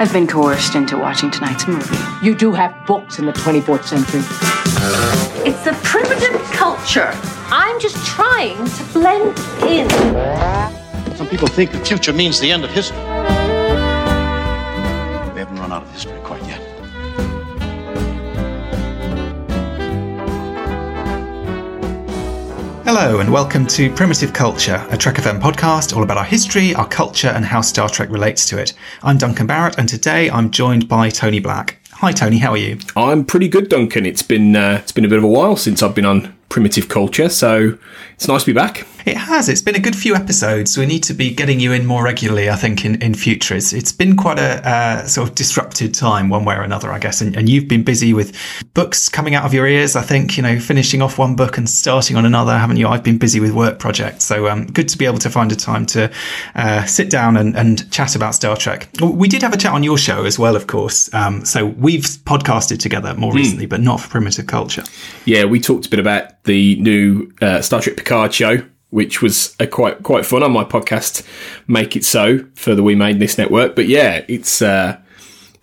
I've been coerced into watching tonight's movie. You do have books in the 24th century. It's a primitive culture. I'm just trying to blend in. Some people think the future means the end of history. We haven't run out of history Hello and welcome to Primitive Culture, a Trek FM podcast all about our history, our culture, and how Star Trek relates to it. I'm Duncan Barrett, and today I'm joined by Tony Black. Hi, Tony. How are you? I'm pretty good, Duncan. It's been uh, it's been a bit of a while since I've been on Primitive Culture, so it's nice to be back. It has. It's been a good few episodes. We need to be getting you in more regularly, I think, in, in future. It's, it's been quite a uh, sort of disrupted time, one way or another, I guess. And, and you've been busy with books coming out of your ears, I think, you know, finishing off one book and starting on another, haven't you? I've been busy with work projects. So um, good to be able to find a time to uh, sit down and, and chat about Star Trek. We did have a chat on your show as well, of course. Um, so we've podcasted together more recently, but not for Primitive Culture. Yeah, we talked a bit about the new uh, Star Trek Picard show, which was a quite quite fun on my podcast. Make it so for the We Made This network. But yeah, it's, uh,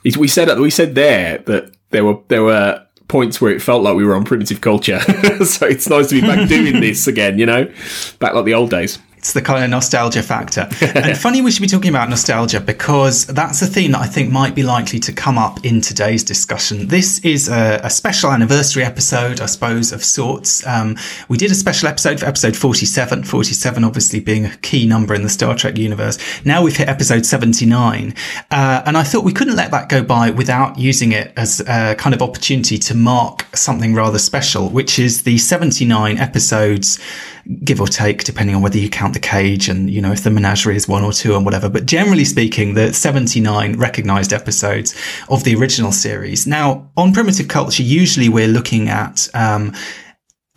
it's we said we said there that there were there were points where it felt like we were on primitive culture. so it's nice to be back doing this again. You know, back like the old days. It's the kind of nostalgia factor. and funny we should be talking about nostalgia because that's a theme that I think might be likely to come up in today's discussion. This is a, a special anniversary episode, I suppose, of sorts. Um, we did a special episode for episode 47, 47 obviously being a key number in the Star Trek universe. Now we've hit episode 79. Uh, and I thought we couldn't let that go by without using it as a kind of opportunity to mark something rather special, which is the 79 episodes give or take, depending on whether you count the cage and, you know, if the menagerie is one or two and whatever. But generally speaking, the 79 recognized episodes of the original series. Now, on Primitive Culture, usually we're looking at, um,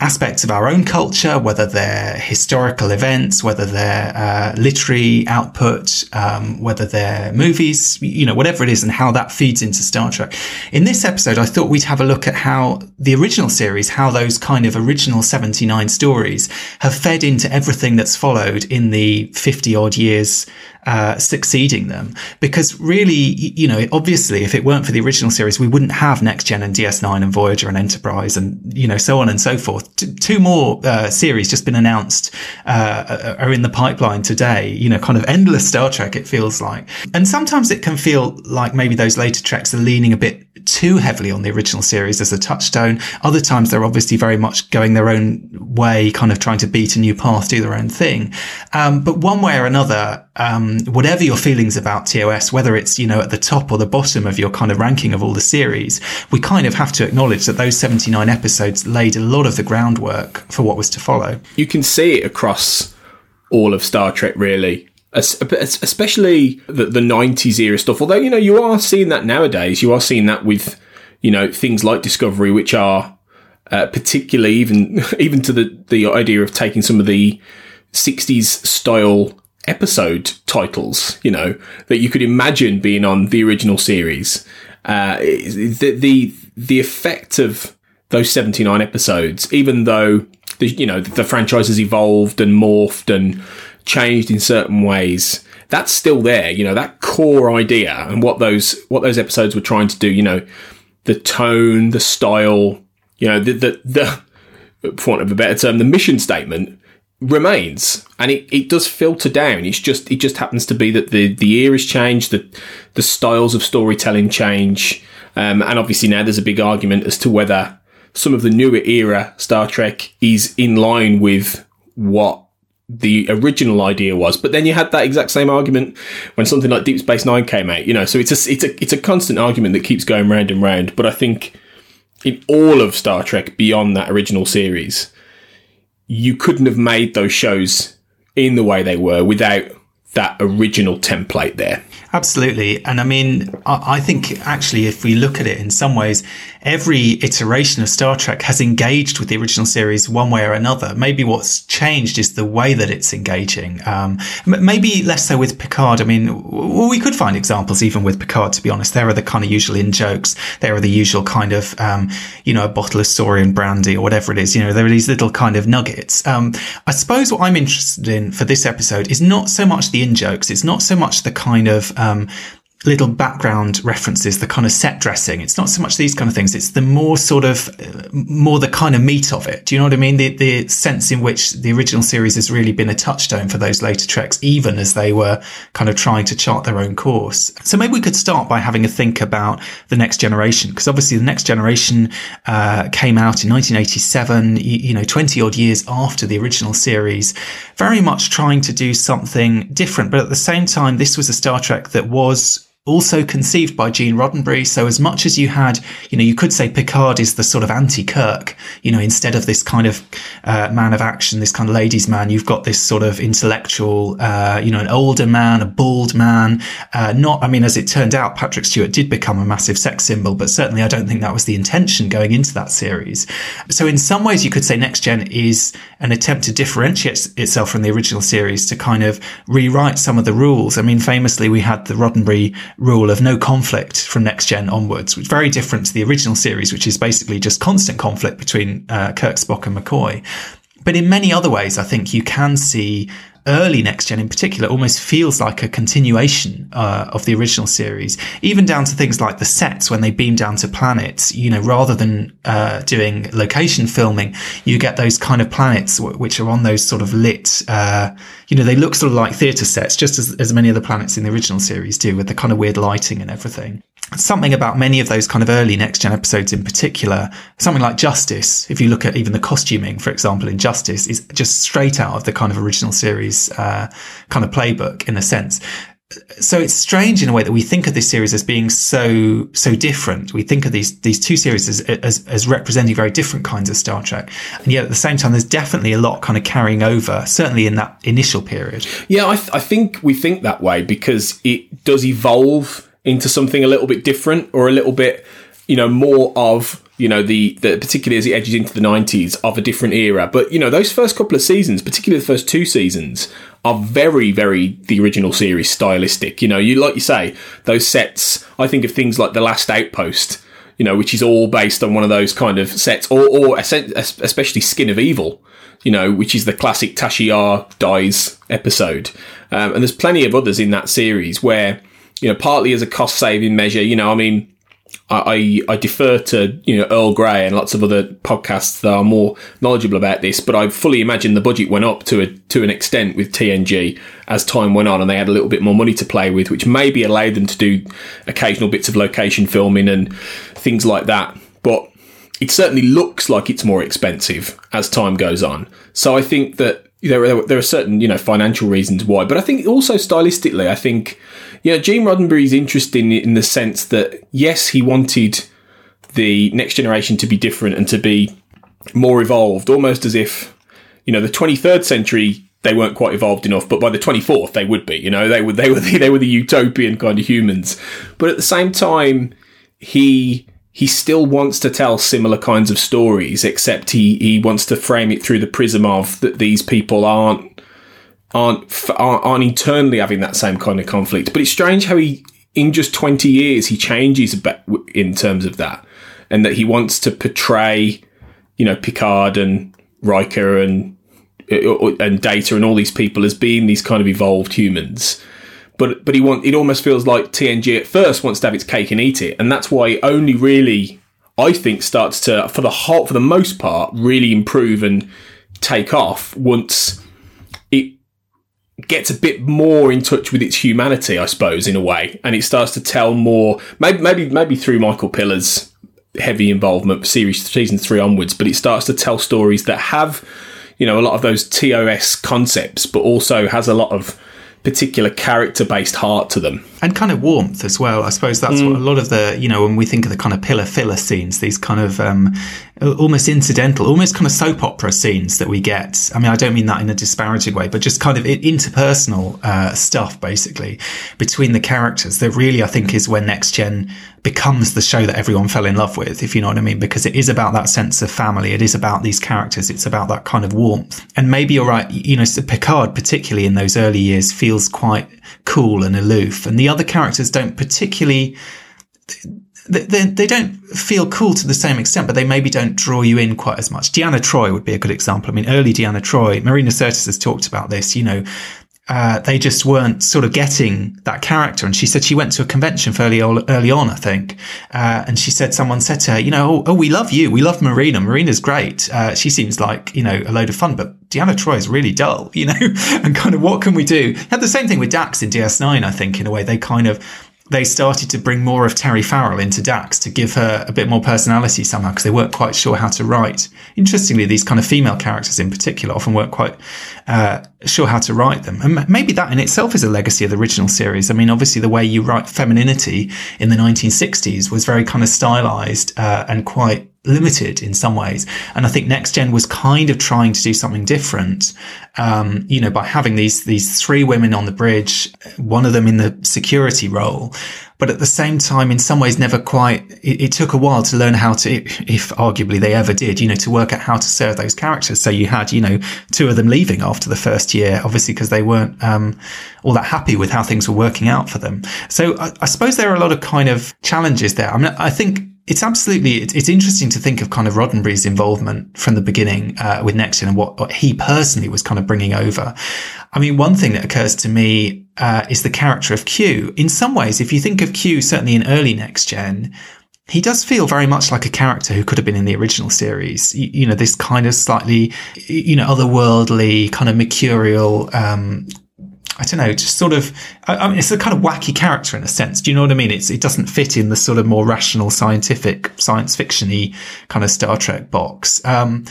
aspects of our own culture, whether they're historical events, whether they're uh, literary output, um, whether they're movies, you know, whatever it is, and how that feeds into Star Trek. In this episode, I thought we'd have a look at how the original series, how those kind of original 79 stories have fed into everything that's followed in the 50 odd years uh, succeeding them. Because really, you know, obviously, if it weren't for the original series, we wouldn't have Next Gen and DS9 and Voyager and Enterprise and, you know, so on and so forth. T- two more uh, series just been announced uh, are in the pipeline today, you know, kind of endless Star Trek, it feels like. And sometimes it can feel like maybe those later treks are leaning a bit too heavily on the original series as a touchstone. Other times they're obviously very much going their own way, kind of trying to beat a new path, do their own thing. Um, but one way or another, um, whatever your feelings about TOS, whether it's, you know, at the top or the bottom of your kind of ranking of all the series, we kind of have to acknowledge that those 79 episodes laid a lot of the groundwork for what was to follow. You can see it across all of Star Trek, really especially the, the 90s era stuff. Although, you know, you are seeing that nowadays. You are seeing that with, you know, things like Discovery, which are uh, particularly even, even to the, the idea of taking some of the 60s style episode titles, you know, that you could imagine being on the original series. Uh, the, the, the effect of those 79 episodes, even though the, you know, the franchise has evolved and morphed and, changed in certain ways, that's still there. You know, that core idea and what those what those episodes were trying to do. You know, the tone, the style. You know, the the, the for want of a better term, the mission statement remains and it, it does filter down it's just it just happens to be that the the era's changed the the styles of storytelling change um, and obviously now there's a big argument as to whether some of the newer era star trek is in line with what the original idea was but then you had that exact same argument when something like deep space nine came out you know so it's a it's a it's a constant argument that keeps going round and round but i think in all of star trek beyond that original series you couldn't have made those shows in the way they were without that original template there. Absolutely. And I mean, I think actually, if we look at it in some ways, every iteration of Star Trek has engaged with the original series one way or another. Maybe what's changed is the way that it's engaging. Um, maybe less so with Picard. I mean, we could find examples even with Picard, to be honest. There are the kind of usual in jokes. There are the usual kind of, um, you know, a bottle of Saurian brandy or whatever it is. You know, there are these little kind of nuggets. Um, I suppose what I'm interested in for this episode is not so much the in jokes. It's not so much the kind of, um, little background references, the kind of set dressing. It's not so much these kind of things. It's the more sort of, uh, more the kind of meat of it. Do you know what I mean? The, the sense in which the original series has really been a touchstone for those later treks, even as they were kind of trying to chart their own course. So maybe we could start by having a think about the next generation, because obviously the next generation, uh, came out in 1987, you, you know, 20 odd years after the original series, very much trying to do something different. But at the same time, this was a Star Trek that was also conceived by Gene Roddenberry. So as much as you had, you know, you could say Picard is the sort of anti-Kirk, you know, instead of this kind of uh, man of action, this kind of ladies' man, you've got this sort of intellectual, uh, you know, an older man, a bald man. Uh, not, I mean, as it turned out, Patrick Stewart did become a massive sex symbol, but certainly I don't think that was the intention going into that series. So in some ways, you could say Next Gen is an attempt to differentiate itself from the original series to kind of rewrite some of the rules. I mean, famously, we had the Roddenberry rule of no conflict from next gen onwards, which is very different to the original series, which is basically just constant conflict between uh, Kirk, Spock, and McCoy. But in many other ways, I think you can see early next gen in particular almost feels like a continuation uh, of the original series even down to things like the sets when they beam down to planets you know rather than uh, doing location filming you get those kind of planets w- which are on those sort of lit uh, you know they look sort of like theater sets just as, as many other planets in the original series do with the kind of weird lighting and everything something about many of those kind of early next gen episodes in particular, something like Justice, if you look at even the costuming, for example, in Justice, is just straight out of the kind of original series uh, kind of playbook in a sense. So it's strange in a way that we think of this series as being so so different. We think of these these two series as, as as representing very different kinds of Star Trek, and yet at the same time, there's definitely a lot kind of carrying over. Certainly in that initial period. Yeah, I, th- I think we think that way because it does evolve into something a little bit different or a little bit, you know, more of you know the, the particularly as it edges into the 90s of a different era but you know those first couple of seasons particularly the first two seasons are very very the original series stylistic you know you like you say those sets i think of things like the last outpost you know which is all based on one of those kind of sets or, or especially skin of evil you know which is the classic Tasha Yar dies episode um, and there's plenty of others in that series where you know, partly as a cost saving measure. You know, I mean, I, I, defer to you know Earl Grey and lots of other podcasts that are more knowledgeable about this, but I fully imagine the budget went up to a to an extent with TNG as time went on, and they had a little bit more money to play with, which maybe allowed them to do occasional bits of location filming and things like that. But it certainly looks like it's more expensive as time goes on. So I think that there are, there are certain you know financial reasons why, but I think also stylistically, I think you know, Gene Roddenberry is interesting in the sense that yes, he wanted the next generation to be different and to be more evolved, almost as if you know the 23rd century they weren't quite evolved enough, but by the 24th they would be. You know, they were they were the, they were the utopian kind of humans, but at the same time, he he still wants to tell similar kinds of stories, except he he wants to frame it through the prism of that these people aren't aren't aren't internally having that same kind of conflict. But it's strange how he, in just twenty years, he changes in terms of that, and that he wants to portray, you know, Picard and Riker and uh, and Data and all these people as being these kind of evolved humans. But but he want it almost feels like TNG at first wants to have its cake and eat it, and that's why only really I think starts to for the whole for the most part really improve and take off once gets a bit more in touch with its humanity, I suppose, in a way, and it starts to tell more. Maybe maybe maybe through Michael Piller's heavy involvement, series season three onwards, but it starts to tell stories that have, you know, a lot of those TOS concepts, but also has a lot of particular character based heart to them and kind of warmth as well i suppose that's mm. what a lot of the you know when we think of the kind of Piller filler scenes these kind of um, almost incidental almost kind of soap opera scenes that we get i mean i don't mean that in a disparaging way but just kind of interpersonal uh, stuff basically between the characters that really i think is when next gen becomes the show that everyone fell in love with, if you know what I mean, because it is about that sense of family. It is about these characters. It's about that kind of warmth. And maybe you're right. You know, so Picard, particularly in those early years, feels quite cool and aloof. And the other characters don't particularly, they, they, don't feel cool to the same extent, but they maybe don't draw you in quite as much. Deanna Troi would be a good example. I mean, early Deanna Troi, Marina Sirtis has talked about this, you know, uh, they just weren't sort of getting that character. And she said she went to a convention fairly early on, I think. Uh, and she said someone said to her, you know, oh, oh we love you. We love Marina. Marina's great. Uh, she seems like, you know, a load of fun, but Deanna Troi is really dull, you know, and kind of what can we do? Had the same thing with Dax in DS9, I think, in a way. They kind of, they started to bring more of Terry Farrell into Dax to give her a bit more personality somehow because they weren't quite sure how to write. Interestingly, these kind of female characters in particular often weren't quite uh, sure how to write them. And maybe that in itself is a legacy of the original series. I mean, obviously the way you write femininity in the 1960s was very kind of stylized uh, and quite limited in some ways. And I think Next Gen was kind of trying to do something different, um, you know, by having these, these three women on the bridge, one of them in the security role. But at the same time, in some ways, never quite, it, it took a while to learn how to, if arguably they ever did, you know, to work out how to serve those characters. So you had, you know, two of them leaving after the first year, obviously, because they weren't, um, all that happy with how things were working out for them. So I, I suppose there are a lot of kind of challenges there. I mean, I think it's absolutely it's, it's, interesting to think of kind of Roddenberry's involvement from the beginning uh, with NextGen and what, what, he personally was kind of bringing over. I mean, one thing that occurs to me uh, is the character of Q. In some ways, if you think of Q, certainly in early Next Gen, he does feel very much like a character who could have been in the original series. You, you know, this kind of slightly, you know, otherworldly, kind of mercurial, um, I don't know, just sort of, I mean, it's a kind of wacky character in a sense. Do you know what I mean? It's, it doesn't fit in the sort of more rational, scientific, science fictiony kind of Star Trek box. Um,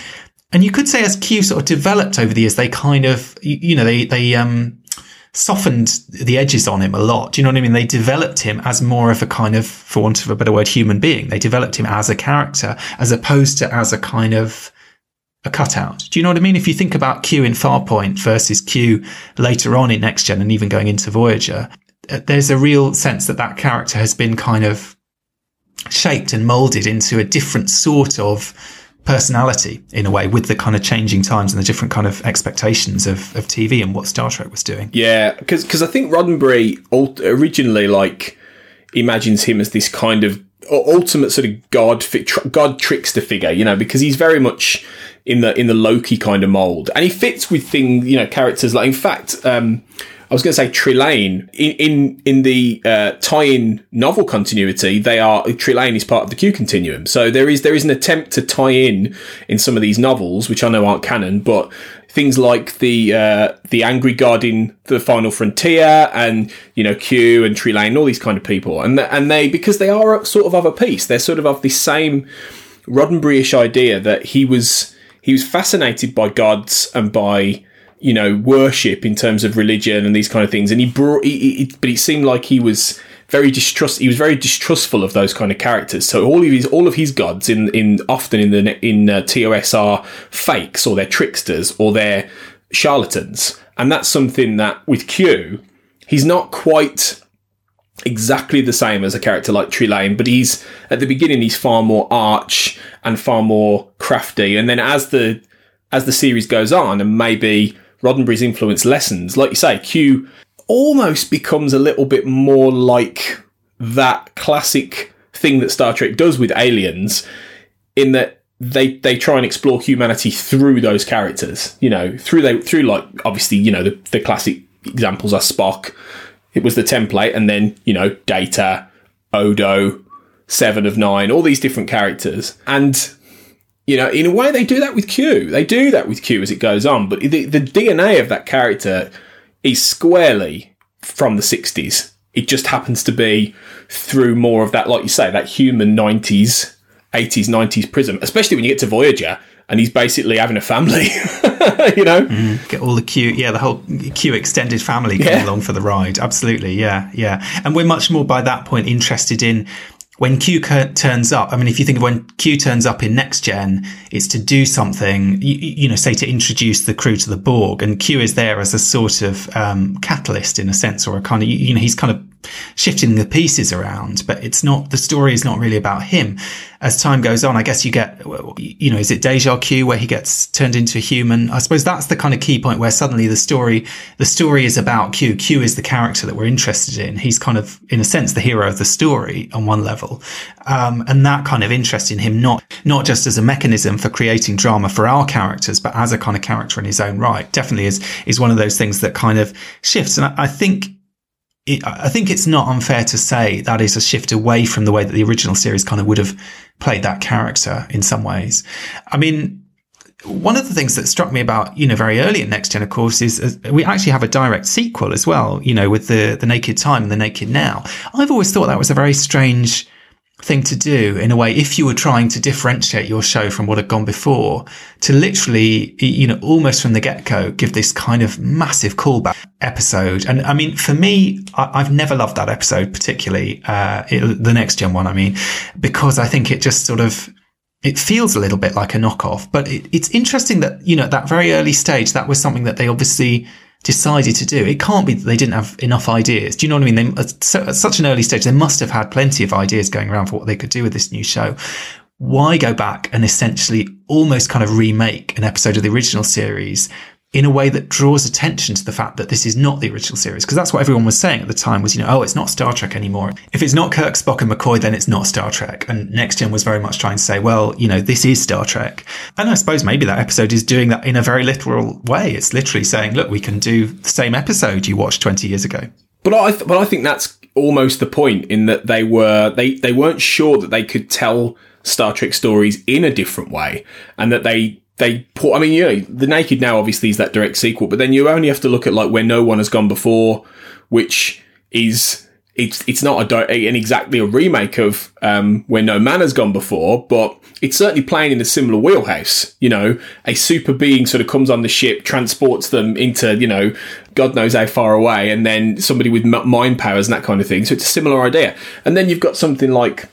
and you could say as Q sort of developed over the years, they kind of, you, you know, they, they, um, softened the edges on him a lot. Do you know what I mean? They developed him as more of a kind of, for want of a better word, human being. They developed him as a character as opposed to as a kind of, a cutout. Do you know what I mean? If you think about Q in Farpoint versus Q later on in Next Gen and even going into Voyager, uh, there's a real sense that that character has been kind of shaped and molded into a different sort of personality in a way with the kind of changing times and the different kind of expectations of, of TV and what Star Trek was doing. Yeah, because I think Roddenberry originally like imagines him as this kind of ultimate sort of god god trickster figure, you know, because he's very much in the in the Loki kind of mold, and he fits with things, you know, characters like. In fact, um, I was going to say Trelane in in, in the uh, tie-in novel continuity. They are Trelane is part of the Q continuum, so there is there is an attempt to tie in in some of these novels, which I know aren't canon, but things like the uh, the angry god in the Final Frontier, and you know Q and Trelane, all these kind of people, and and they because they are sort of of a piece, they're sort of of the same Roddenberryish idea that he was he was fascinated by gods and by you know worship in terms of religion and these kind of things. And he brought he, he, but it seemed like he was very distrust he was very distrustful of those kind of characters. So all of his all of his gods in in often in the in uh, TOS are fakes or they're tricksters or they're charlatans. And that's something that with Q he's not quite exactly the same as a character like Trelane, but he's at the beginning he's far more arch and far more crafty, and then as the as the series goes on, and maybe Roddenberry's influence lessens, like you say, Q almost becomes a little bit more like that classic thing that Star Trek does with aliens, in that they they try and explore humanity through those characters, you know, through they through like obviously you know the, the classic examples are Spock it was the template, and then you know Data, Odo, Seven of Nine, all these different characters, and you know, in a way, they do that with Q. They do that with Q as it goes on, but the, the DNA of that character is squarely from the 60s. It just happens to be through more of that, like you say, that human 90s, 80s, 90s prism, especially when you get to Voyager and he's basically having a family, you know? Mm, get all the Q, yeah, the whole Q extended family coming Yeah. along for the ride. Absolutely, yeah, yeah. And we're much more by that point interested in when Q turns up. I mean, if you think of when Q turns up in Next Gen, it's to do something, you, you know, say to introduce the crew to the Borg, and Q is there as a sort of um, catalyst in a sense, or a kind of, you know, he's kind of shifting the pieces around, but it's not, the story is not really about him. As time goes on, I guess you get, you know, is it Deja Q where he gets turned into a human? I suppose that's the kind of key point where suddenly the story, the story is about Q. Q is the character that we're interested in. He's kind of, in a sense, the hero of the story on one level. Um, and that kind of interest in him, not, not just as a mechanism for creating drama for our characters, but as a kind of character in his own right, definitely is, is one of those things that kind of shifts. And I, I think, it, I think it's not unfair to say that is a shift away from the way that the original series kind of would have played that character in some ways. I mean, one of the things that struck me about, you know, very early in Next Gen, of course, is uh, we actually have a direct sequel as well, you know, with the, the Naked Time and the Naked Now. I've always thought that was a very strange thing to do in a way if you were trying to differentiate your show from what had gone before to literally you know almost from the get-go give this kind of massive callback episode. And i mean for me I, have never loved that episode particularly uh it, the next gen one i mean because i think it just sort of it feels a little bit like a knockoff. But it, it's interesting that you know at that very early stage that was something that they obviously decided to do. It can't be that they didn't have enough ideas. Do you know what I mean? They, at, at such an early stage, they must have had plenty of ideas going around for what they could do with this new show. Why go back and essentially almost kind of remake an episode of the original series in a way that draws attention to the fact that this is not the original series? Because that's what everyone was saying at the time was, you know, oh, it's not Star Trek anymore. If it's not Kirk, Spock and McCoy, then it's not Star Trek. And Next Gen was very much trying to say, well, you know, this is Star Trek. And I suppose maybe that episode is doing that in a very literal way. It's literally saying, look, we can do the same episode you watched 20 years ago. But I, th- but I think that's almost the point in that they were they they weren't sure that they could tell Star Trek stories in a different way, and that they they put. I mean, you know, the Naked Now obviously is that direct sequel, but then you only have to look at like where no one has gone before, which is. It's it's not a an exactly a remake of um, where no man has gone before, but it's certainly playing in a similar wheelhouse. You know, a super being sort of comes on the ship, transports them into you know God knows how far away, and then somebody with mind powers and that kind of thing. So it's a similar idea. And then you've got something like,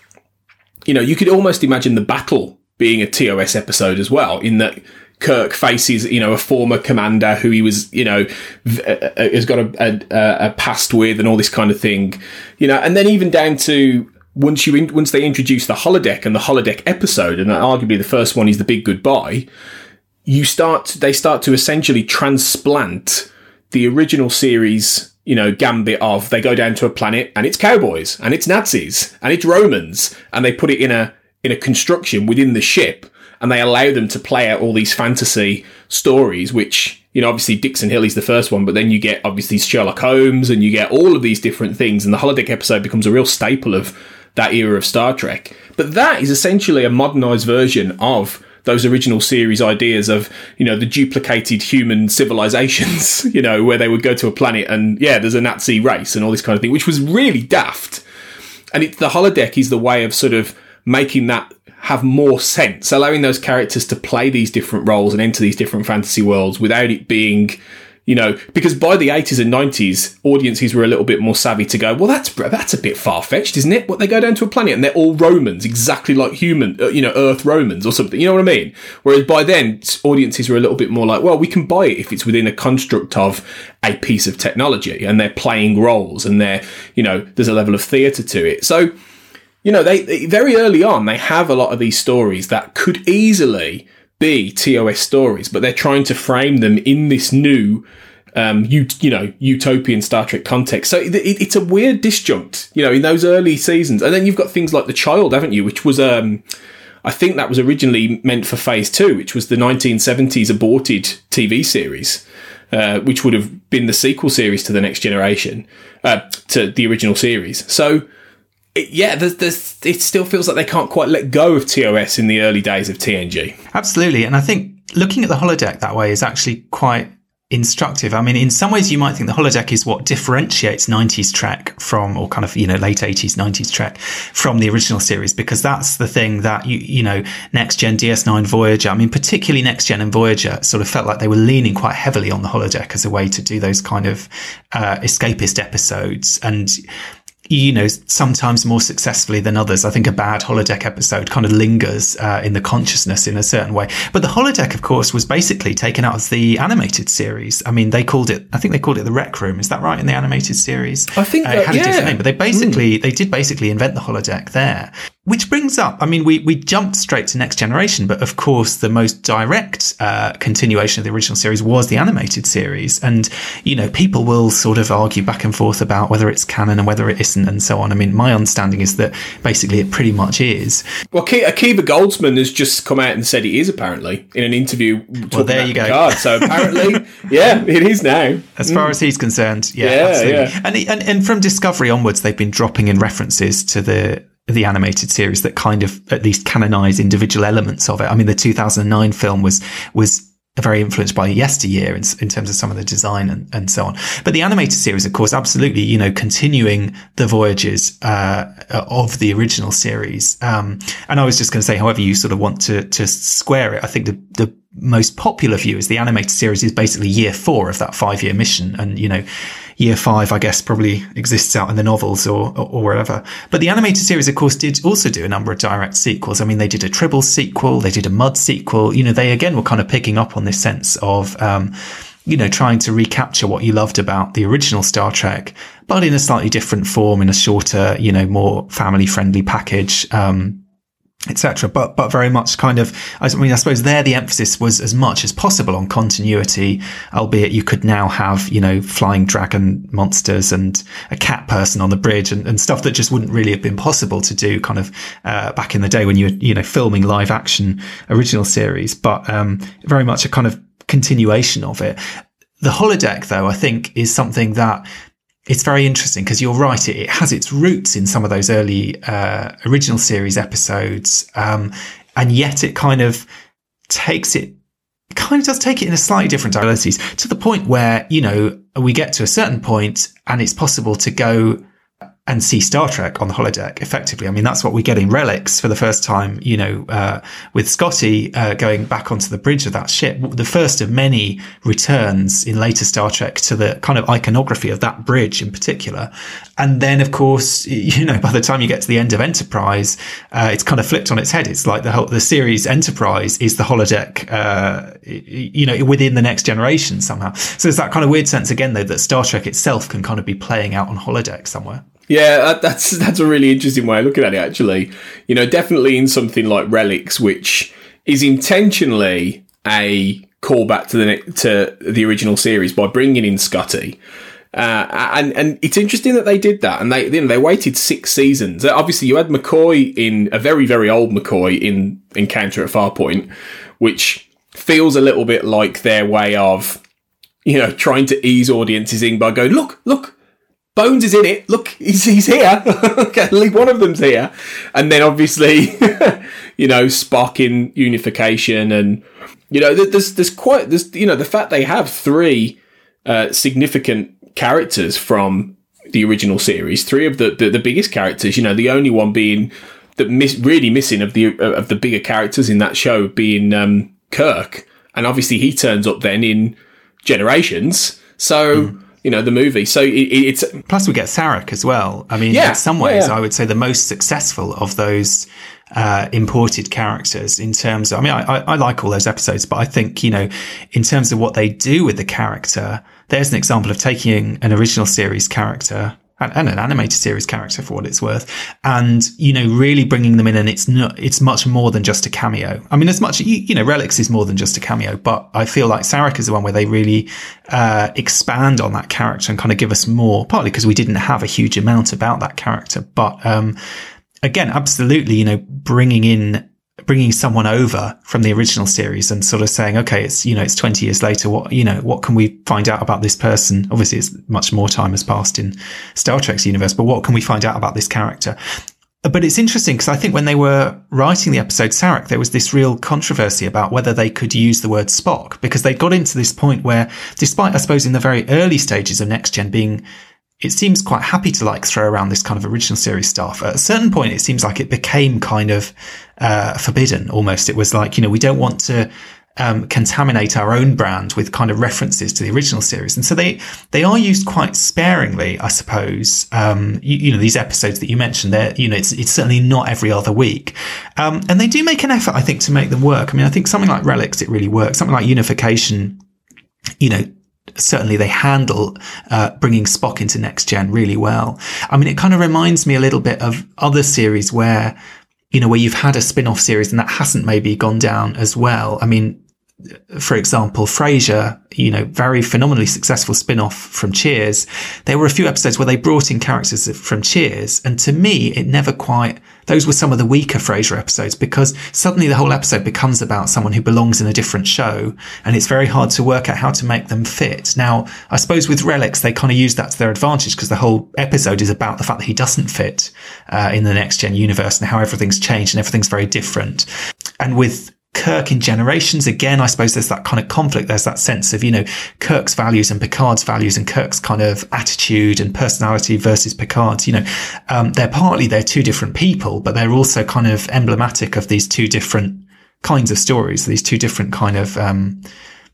you know, you could almost imagine the battle being a TOS episode as well, in that Kirk faces, you know, a former commander who he was, you know, v- uh, uh, has got a, a, a past with and all this kind of thing, you know, and then even down to once you in, once they introduce the holodeck and the holodeck episode, and arguably the first one is the big goodbye, you start they start to essentially transplant the original series you know, gambit of they go down to a planet and it's cowboys and it's Nazis and it's Romans and they put it in a in a construction within the ship and they allow them to play out all these fantasy stories, which, you know, obviously Dixon Hill is the first one, but then you get obviously Sherlock Holmes and you get all of these different things and the holodeck episode becomes a real staple of that era of Star Trek. But that is essentially a modernized version of those original series ideas of, you know, the duplicated human civilizations, you know, where they would go to a planet and, yeah, there's a Nazi race and all this kind of thing, which was really daft. And it, the holodeck is the way of sort of making that have more sense, allowing those characters to play these different roles and enter these different fantasy worlds without it being, you know, because by the 80s and 90s, audiences were a little bit more savvy to go, well, that's that's a bit far fetched, isn't it? What they go down to a planet and they're all Romans, exactly like human, uh, you know, Earth Romans or something. You know what I mean? Whereas by then, audiences were a little bit more like, well, we can buy it if it's within a construct of a piece of technology and they're playing roles and they're, you know, there's a level of theatre to it. So, you know, they, they very early on they have a lot of these stories that could easily be TOS stories, but they're trying to frame them in this new, um, you, you know, utopian Star Trek context. So it, it, it's a weird disjunct, you know, in those early seasons. And then you've got things like The Child, haven't you? Which was, um, I think that was originally meant for Phase Two, which was the 1970s aborted TV series. Uh, which would have been the sequel series to the Next Generation, uh, to the original series. So, it, yeah, there's, there's, it still feels like they can't quite let go of TOS in the early days of TNG. Absolutely. And I think looking at the holodeck that way is actually quite instructive. I mean, in some ways, you might think the holodeck is what differentiates 90s Trek from, or kind of, you know, late 80s, 90s Trek from the original series, because that's the thing that, you, you know, Next Gen, DS9, Voyager, I mean, particularly Next Gen and Voyager sort of felt like they were leaning quite heavily on the holodeck as a way to do those kind of uh, escapist episodes. And, you know, sometimes more successfully than others. I think a bad holodeck episode kind of lingers uh, in the consciousness in a certain way. But the holodeck, of course, was basically taken out of the animated series. I mean, they called it, I think they called it the Rec Room. Is that right in the animated series? I think uh, that, it had yeah. a different name, but they basically, mm. they did basically invent the holodeck there. Which brings up, I mean, we, we jumped straight to Next Generation, but of course, the most direct uh, continuation of the original series was the animated series. And, you know, people will sort of argue back and forth about whether it's canon and whether it isn't and so on. I mean, my understanding is that basically it pretty much is. Well, Akiva Goldsman has just come out and said it is apparently in an interview. Well, there you go. Picard. So apparently, yeah, it is now. As far mm. as he's concerned, yeah, yeah absolutely. Yeah. And, and, and from Discovery onwards, they've been dropping in references to the the animated series that kind of at least canonize individual elements of it. I mean, the 2009 film was, was very influenced by yesteryear in, in terms of some of the design and, and so on. But the animated series, of course, absolutely, you know, continuing the voyages, uh, of the original series. Um, and I was just going to say, however you sort of want to, to square it, I think the, the most popular view is the animated series is basically year four of that five year mission. And, you know, year five, I guess, probably exists out in the novels or, or, wherever. But the animated series, of course, did also do a number of direct sequels. I mean, they did a Tribble sequel, they did a Mudd sequel. You know, they again were kind of picking up on this sense of, um, you know, trying to recapture what you loved about the original Star Trek, but in a slightly different form, in a shorter, you know, more family friendly package. Um, etc. But but very much kind of I mean I suppose there the emphasis was as much as possible on continuity, albeit you could now have you know flying dragon monsters and a cat person on the bridge and, and stuff that just wouldn't really have been possible to do kind of uh, back in the day when you were you know filming live action original series. But um, very much a kind of continuation of it. The holodeck, though, I think is something that it's very interesting because you're right. It, it, has its roots in some of those early uh, original series episodes, um, and yet it kind of takes it, kind of does take it in a slightly different direction to the point where you know we get to a certain point and it's possible to go and see Star Trek on the holodeck effectively. I mean, that's what we get in Relics for the first time, you know, uh, with Scotty uh, going back onto the bridge of that ship, the first of many returns in later Star Trek to the kind of iconography of that bridge in particular. And then, of course, you know, by the time you get to the end of Enterprise, uh, it's kind of flipped on its head. It's like the whole, the series Enterprise is the holodeck, uh, you know, within the next generation somehow. So there's that kind of weird sense again, though, that Star Trek itself can kind of be playing out on holodeck somewhere. Yeah, that's that's a really interesting way of looking at it. Actually, you know, definitely in something like Relics, which is intentionally a callback to the to the original series by bringing in Scotty. Uh, and and it's interesting that they did that, and they you know, they waited six seasons. Obviously, you had McCoy in a very very old McCoy in Encounter at Farpoint, which feels a little bit like their way of you know trying to ease audiences in by going, look, look, Bones is in it. Look, he's, he's here. At least one of them's here. And then obviously, you know, Spock in unification and, you know, there's, there's quite, there's, you know, the fact they have three, uh, significant characters from the original series, three of the, the, the biggest characters, you know, the only one being that miss, really missing of the, uh, of the bigger characters in that show being, um, Kirk. And obviously he turns up then in Generations. So, mm you know the movie. So it, it's plus we get Sarek as well. I mean, yeah, in some ways, yeah, yeah. I would say the most successful of those uh, imported characters in terms of. I mean, I, I, like all those episodes, but I think you know, in terms of what they do with the character, there's an example of taking an original series character and, an animated series character for what it's worth. And, you know, really bringing them in and it's not, it's much more than just a cameo. I mean, as much, you, you know, Relics is more than just a cameo, but I feel like Sarek is the one where they really, uh, expand on that character and kind of give us more, partly because we didn't have a huge amount about that character. But, um, again, absolutely, you know, bringing in bringing someone over from the original series and sort of saying, okay, it's, you know, it's 20 years later. What, you know, what can we find out about this person? Obviously, it's much more time has passed in Star Trek's universe, but what can we find out about this character? but it's interesting because I think when they were writing the episode Sarek, there was this real controversy about whether they could use the word Spock because they got into this point where, despite, I suppose, in the very early stages of Next Gen being, it seems quite happy to like throw around this kind of original series stuff. At a certain point, it seems like it became kind of uh, forbidden almost. It was like, you know, we don't want to um, contaminate our own brand with kind of references to the original series. And so they, they are used quite sparingly, I suppose. Um, you, you, know, these episodes that you mentioned there, you know, it's, it's certainly not every other week. Um, and they do make an effort, I think, to make them work. I mean, I think something like Relics, it really works. Something like Unification, you know, certainly they handle uh, bringing Spock into next gen really well. I mean, it kind of reminds me a little bit of other series where, you know, where you've had a spin-off series and that hasn't maybe gone down as well. I mean, for example, Frasier, you know, very phenomenally successful spin-off from Cheers. There were a few episodes where they brought in characters from Cheers. And to me, it never quite, those were some of the weaker Frasier episodes because suddenly the whole episode becomes about someone who belongs in a different show. And it's very hard to work out how to make them fit. Now, I suppose with Relics, they kind of use that to their advantage because the whole episode is about the fact that he doesn't fit uh, in the next gen universe and how everything's changed and everything's very different. And with Kirk in Generations, again, I suppose there's that kind of conflict. There's that sense of, you know, Kirk's values and Picard's values and Kirk's kind of attitude and personality versus Picard's, you know, um, they're partly, they're two different people, but they're also kind of emblematic of these two different kinds of stories, these two different kind of, um,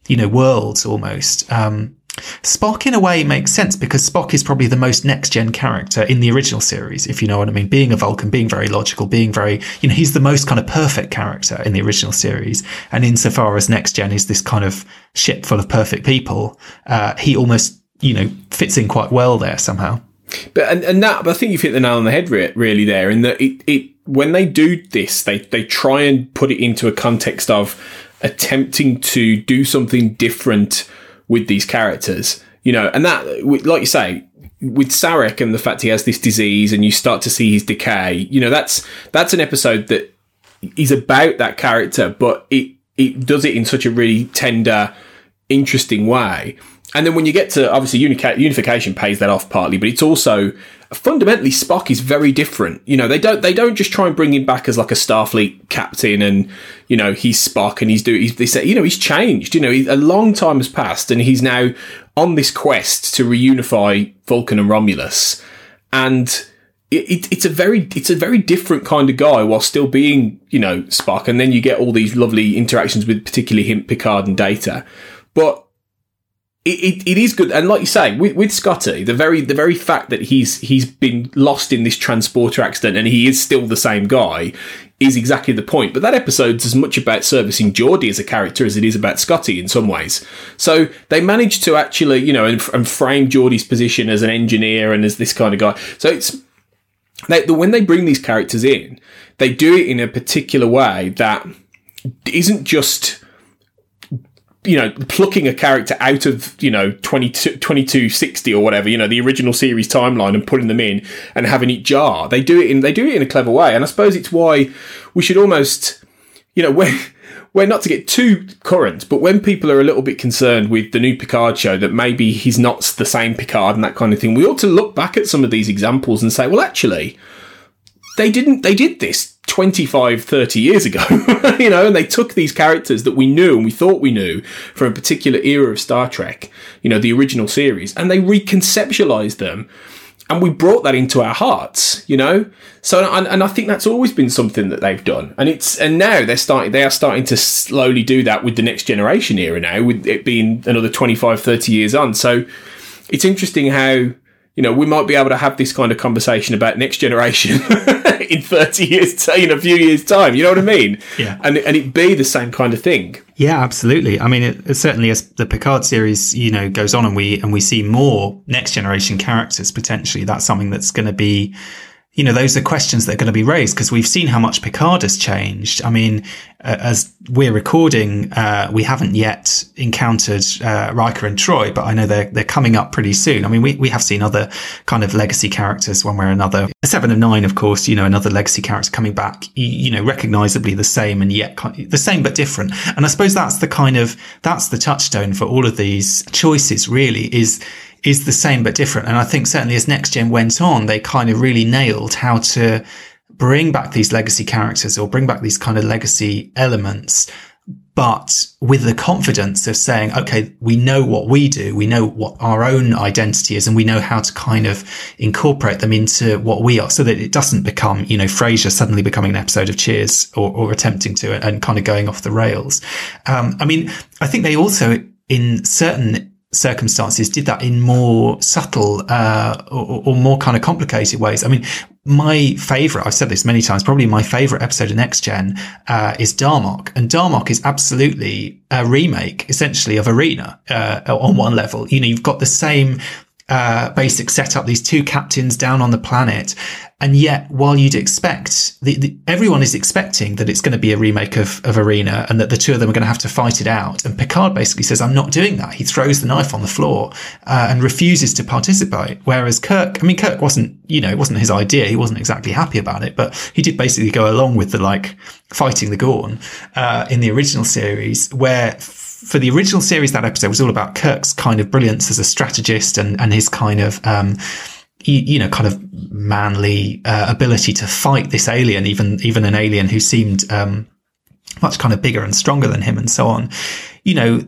you know, worlds almost. Um, Spock, in a way, makes sense because Spock is probably the most next gen character in the original series, if you know what I mean. Being a Vulcan, being very logical, being very, you know, he's the most kind of perfect character in the original series. And insofar as next gen is this kind of ship full of perfect people, uh, he almost, you know, fits in quite well there somehow. But and, and that, but I think you've hit the nail on the head really there. In that it, it when they do this, they they try and put it into a context of attempting to do something different with these characters, you know, and that, like you say, with Sarek and the fact he has this disease and you start to see his decay, you know, that's, that's an episode that is about that character, but it, it does it in such a really tender, interesting way. And then when you get to obviously unification pays that off partly, but it's also fundamentally Spock is very different. You know, they don't they don't just try and bring him back as like a Starfleet captain and you know he's Spock and he's doing. He's, they say you know he's changed. You know, he, a long time has passed and he's now on this quest to reunify Vulcan and Romulus, and it, it, it's a very it's a very different kind of guy while still being you know Spock. And then you get all these lovely interactions with particularly him, Picard, and Data, but it, it, it is good, and like you say, with, with Scotty, the very the very fact that he's he's been lost in this transporter accident and he is still the same guy is exactly the point. But that episode's as much about servicing Geordi as a character as it is about Scotty in some ways. So they managed to actually, you know, and, and frame Geordi's position as an engineer and as this kind of guy. So it's they, when they bring these characters in, they do it in a particular way that isn't just you know, plucking a character out of, you know, 22, 2260 or whatever, you know, the original series timeline and putting them in and having it jar. They do it in, they do it in a clever way. And I suppose it's why we should almost, you know, when, when not to get too current, but when people are a little bit concerned with the new Picard show that maybe he's not the same Picard and that kind of thing, we ought to look back at some of these examples and say, well, actually, they didn't, they did this 25, 30 years ago, you know, and they took these characters that we knew and we thought we knew from a particular era of Star Trek, you know, the original series, and they reconceptualized them and we brought that into our hearts, you know. So, and, and, I think that's always been something that they've done, and it's and now they're starting, they are starting to slowly do that with the next generation era now, with it being another 25, 30 years on. So, it's interesting how you know, we might be able to have this kind of conversation about next generation in 30 years, in a few years' time. You know what I mean? Yeah. And, and it be the same kind of thing. Yeah, absolutely. I mean, it, certainly as the Picard series, you know, goes on and we, and we see more next generation characters potentially, that's something that's going to be, you know, those are questions that are going to be raised because we've seen how much Picard has changed. I mean, uh, as we're recording, uh, we haven't yet encountered uh, Riker and Troi, but I know they're they're coming up pretty soon. I mean, we, we have seen other kind of legacy characters one way or another. Seven of Nine, of course, you know, another legacy character coming back, you, you know, recognizably the same and yet the same but different. And I suppose that's the kind of that's the touchstone for all of these choices. Really, is is the same but different. And I think certainly as next gen went on, they kind of really nailed how to bring back these legacy characters or bring back these kind of legacy elements but with the confidence of saying, okay, we know what we do. We know what our own identity is and we know how to kind of incorporate them into what we are so that it doesn't become, you know, Frasier suddenly becoming an episode of Cheers or, or attempting to and kind of going off the rails. Um, I mean, I think they also, in certain circumstances did that in more subtle uh, or, or, more kind of complicated ways. I mean, my favorite, I've said this many times, probably my favorite episode of Next Gen uh, is Darmok. And Darmok is absolutely a remake, essentially, of Arena uh, on one level. You know, you've got the same uh, basic setup, these two captains down on the planet. And yet, while you'd expect, the, the, everyone is expecting that it's going to be a remake of, of Arena and that the two of them are going to have to fight it out. And Picard basically says, I'm not doing that. He throws the knife on the floor uh, and refuses to participate. Whereas Kirk, I mean, Kirk wasn't, you know, it wasn't his idea. He wasn't exactly happy about it, but he did basically go along with the like fighting the Gorn uh, in the original series where for the original series, that episode was all about Kirk's kind of brilliance as a strategist and, and his kind of, um, you, know, kind of manly uh, ability to fight this alien, even even an alien who seemed um, much kind of bigger and stronger than him, and so on. You know,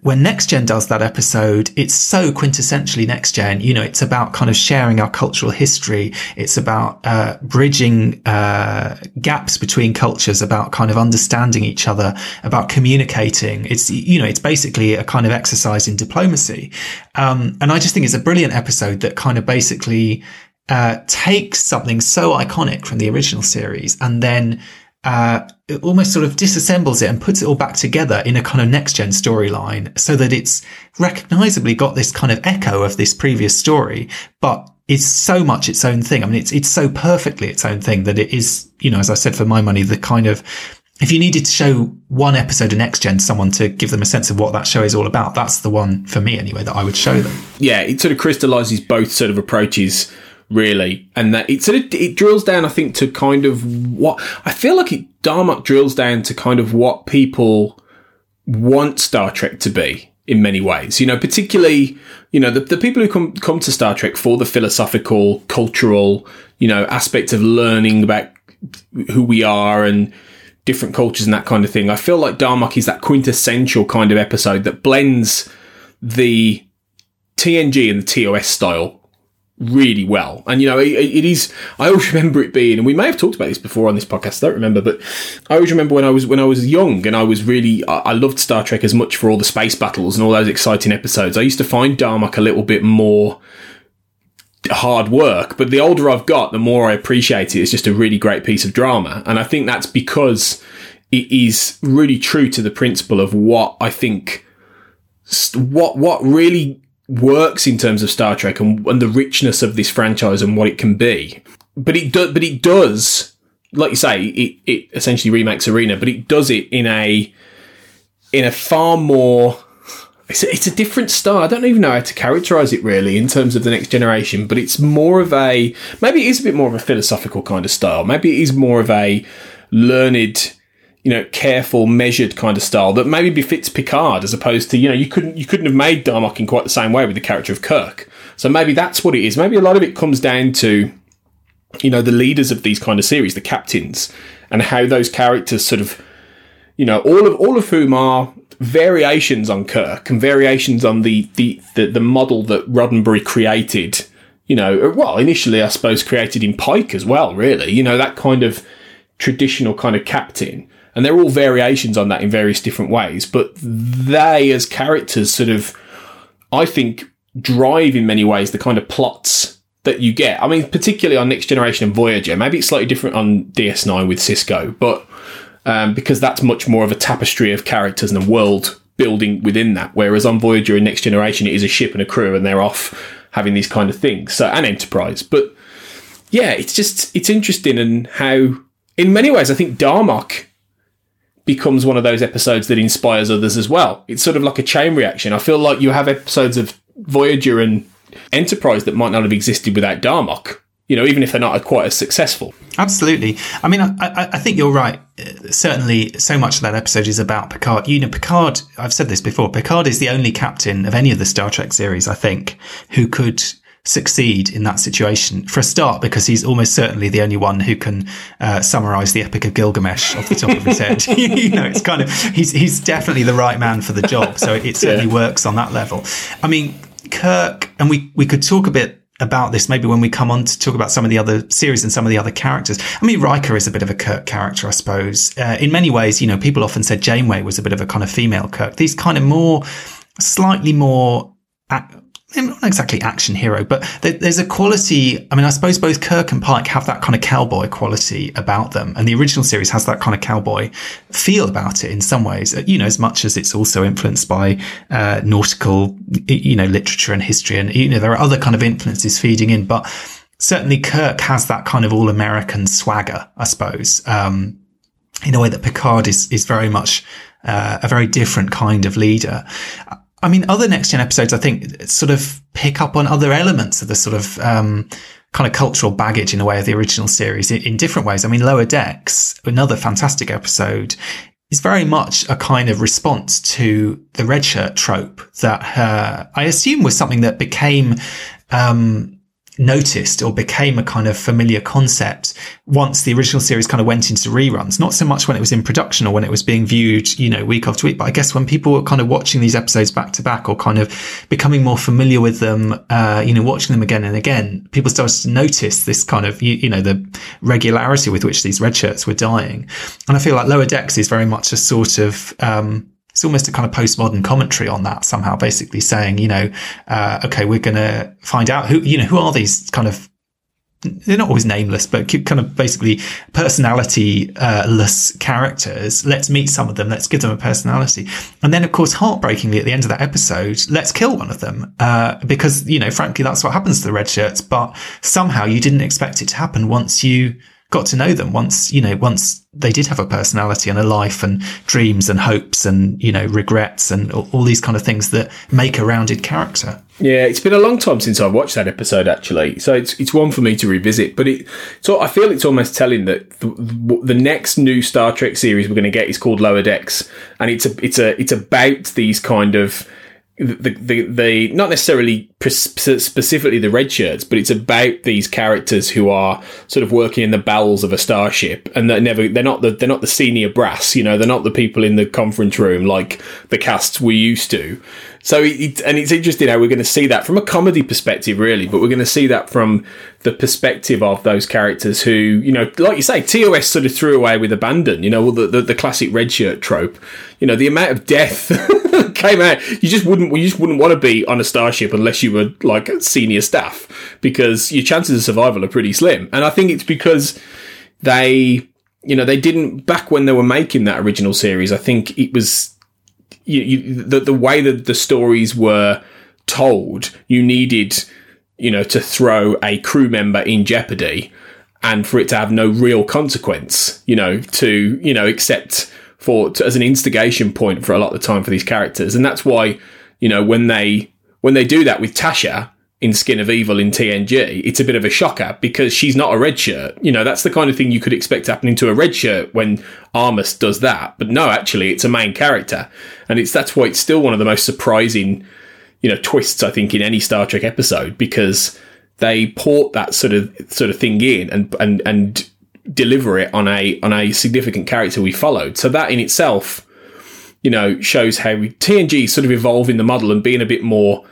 when Next Gen does that episode, it's so quintessentially Next Gen. You know, it's about kind of sharing our cultural history. It's about uh, bridging uh, gaps between cultures, about kind of understanding each other, about communicating. It's you know, it's basically a kind of exercise in diplomacy. Um, and I just think it's a brilliant episode that kind of basically uh, takes something so iconic from the original series and then uh, it almost sort of disassembles it and puts it all back together in a kind of next gen storyline so that it's recognizably got this kind of echo of this previous story, but it's so much its own thing. I mean, it's, it's so perfectly its own thing that it is, you know, as I said, for my money, the kind of, if you needed to show one episode of Next Gen someone to give them a sense of what that show is all about, that's the one for me anyway that I would show them. Yeah, it sort of crystallizes both sort of approaches really, and that it sort of it drills down. I think to kind of what I feel like it Darmok drills down to kind of what people want Star Trek to be in many ways. You know, particularly you know the, the people who come come to Star Trek for the philosophical, cultural, you know, aspect of learning about who we are and different cultures and that kind of thing. I feel like Darmok is that quintessential kind of episode that blends the TNG and the TOS style really well. And, you know, it, it is, I always remember it being, and we may have talked about this before on this podcast, I don't remember, but I always remember when I was, when I was young and I was really, I, I loved Star Trek as much for all the space battles and all those exciting episodes. I used to find Darmok a little bit more, hard work, but the older I've got, the more I appreciate it. It's just a really great piece of drama. And I think that's because it is really true to the principle of what I think, what, what really works in terms of Star Trek and, and the richness of this franchise and what it can be. But it does, but it does, like you say, it, it essentially remakes Arena, but it does it in a, in a far more, it's a, it's a different style. I don't even know how to characterize it really in terms of the next generation, but it's more of a, maybe it is a bit more of a philosophical kind of style. Maybe it is more of a learned, you know, careful, measured kind of style that maybe befits Picard as opposed to, you know, you couldn't you couldn't have made Darmok in quite the same way with the character of Kirk. So maybe that's what it is. Maybe a lot of it comes down to, you know, the leaders of these kind of series, the captains, and how those characters sort of, you know, all of all of whom are variations on Kirk and variations on the the the, the model that Roddenberry created. You know, uh, well, initially I suppose created in Pike as well. Really, you know, that kind of traditional kind of captain and they're all variations on that in various different ways. But they, as characters, sort of, I think, drive in many ways the kind of plots that you get. I mean, particularly on Next Generation and Voyager. Maybe it's slightly different on DS9 with Sisko, but um, because that's much more of a tapestry of characters and a world building within that. Whereas on Voyager and Next Generation, it is a ship and a crew, and they're off having these kind of things. So, and Enterprise, but yeah, it's just it's interesting and how, in many ways, I think Darmok becomes one of those episodes that inspires others as well. It's sort of like a chain reaction. I feel like you have episodes of Voyager and Enterprise that might not have existed without Darmok. You know, even if they're not quite as successful. Absolutely. I mean, I, I, I think you're right. Uh, certainly, so much of that episode is about Picard. You know, Picard. I've said this before. Picard is the only captain of any of the Star Trek series, I think, who could succeed in that situation for a start because he's almost certainly the only one who can uh, summarize the epic of gilgamesh off the top of his head you know it's kind of he's he's definitely the right man for the job so it certainly yeah. works on that level i mean kirk and we we could talk a bit about this maybe when we come on to talk about some of the other series and some of the other characters. I mean, Riker is a bit of a Kirk character, I suppose. Uh, in many ways, you know, people often said Janeway was a bit of a kind of female Kirk. These kind of more, slightly more not exactly action hero, but there's a quality. I mean, I suppose both Kirk and Pike have that kind of cowboy quality about them, and the original series has that kind of cowboy feel about it in some ways. You know, as much as it's also influenced by uh, nautical, you know, literature and history, and you know, there are other kind of influences feeding in, but certainly Kirk has that kind of all-American swagger, I suppose, um, in a way that Picard is is very much uh, a very different kind of leader. I mean, other next gen episodes, I think, sort of pick up on other elements of the sort of um, kind of cultural baggage in a way of the original series in, in, different ways. I mean, Lower Decks, another fantastic episode, is very much a kind of response to the red shirt trope that uh, I assume was something that became um, noticed or became a kind of familiar concept once the original series kind of went into reruns. Not so much when it was in production or when it was being viewed, you know, week after week, but I guess when people were kind of watching these episodes back to back or kind of becoming more familiar with them, uh, you know, watching them again and again, people started to notice this kind of, you, you know, the regularity with which these red shirts were dying. And I feel like Lower Decks is very much a sort of, um, it's almost a kind of postmodern commentary on that somehow, basically saying, you know, uh, okay, we're going to find out who, you know, who are these kind of, they're not always nameless, but kind of basically personality-less characters. Let's meet some of them. Let's give them a personality. And then, of course, heartbreakingly at the end of that episode, let's kill one of them. Uh, because, you know, frankly, that's what happens to the red shirts. But somehow you didn't expect it to happen once you got to know them once, you know, once they did have a personality and a life and dreams and hopes and, you know, regrets and all, all, these kind of things that make a rounded character. Yeah, it's been a long time since I've watched that episode actually. So it's, it's one for me to revisit, but it, so I feel it's almost telling that the, the next new Star Trek series we're going to get is called Lower Decks and it's a, it's a, it's about these kind of, the, the, the not necessarily specifically the red shirts, but it's about these characters who are sort of working in the bowels of a starship, and they're never they're not the they're not the senior brass, you know, they're not the people in the conference room like the casts we used to. So, and it's interesting how we're going to see that from a comedy perspective, really, but we're going to see that from the perspective of those characters who, you know, like you say, TOS sort of threw away with abandon, you know, the, the, the classic red shirt trope, you know, the amount of death came out, you just wouldn't, you just wouldn't want to be on a starship unless you were like senior staff because your chances of survival are pretty slim. And I think it's because they, you know, they didn't back when they were making that original series. I think it was you, you, the the way that the stories were told, you needed you know to throw a crew member in jeopardy and for it to have no real consequence, you know, to you know except for to, as an instigation point for a lot of the time for these characters, and that's why you know when they when they do that with Tasha, in Skin of Evil in TNG, it's a bit of a shocker because she's not a red shirt. You know, that's the kind of thing you could expect happening to a red shirt when Armus does that. But no, actually, it's a main character. And it's that's why it's still one of the most surprising, you know, twists, I think, in any Star Trek episode because they port that sort of sort of thing in and and and deliver it on a on a significant character we followed. So that in itself, you know, shows how TNG sort of evolving the model and being a bit more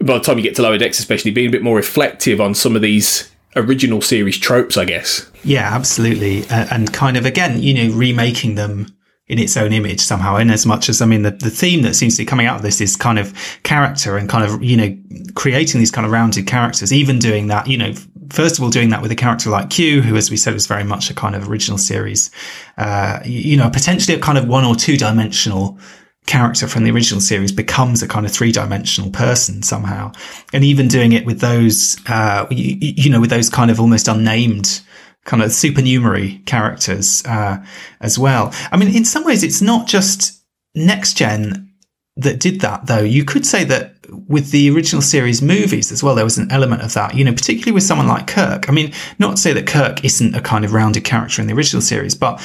by the time you get to lower decks, especially being a bit more reflective on some of these original series tropes, I guess. Yeah, absolutely, uh, and kind of again, you know, remaking them in its own image somehow. In as much as I mean, the, the theme that seems to be coming out of this is kind of character and kind of you know creating these kind of rounded characters. Even doing that, you know, first of all, doing that with a character like Q, who, as we said, was very much a kind of original series, uh, you know, potentially a kind of one or two dimensional character from the original series becomes a kind of three dimensional person somehow. And even doing it with those, uh, you, you, know, with those kind of almost unnamed kind of supernumerary characters, uh, as well. I mean, in some ways, it's not just next gen that did that though. You could say that with the original series movies as well, there was an element of that, you know, particularly with someone like Kirk. I mean, not to say that Kirk isn't a kind of rounded character in the original series, but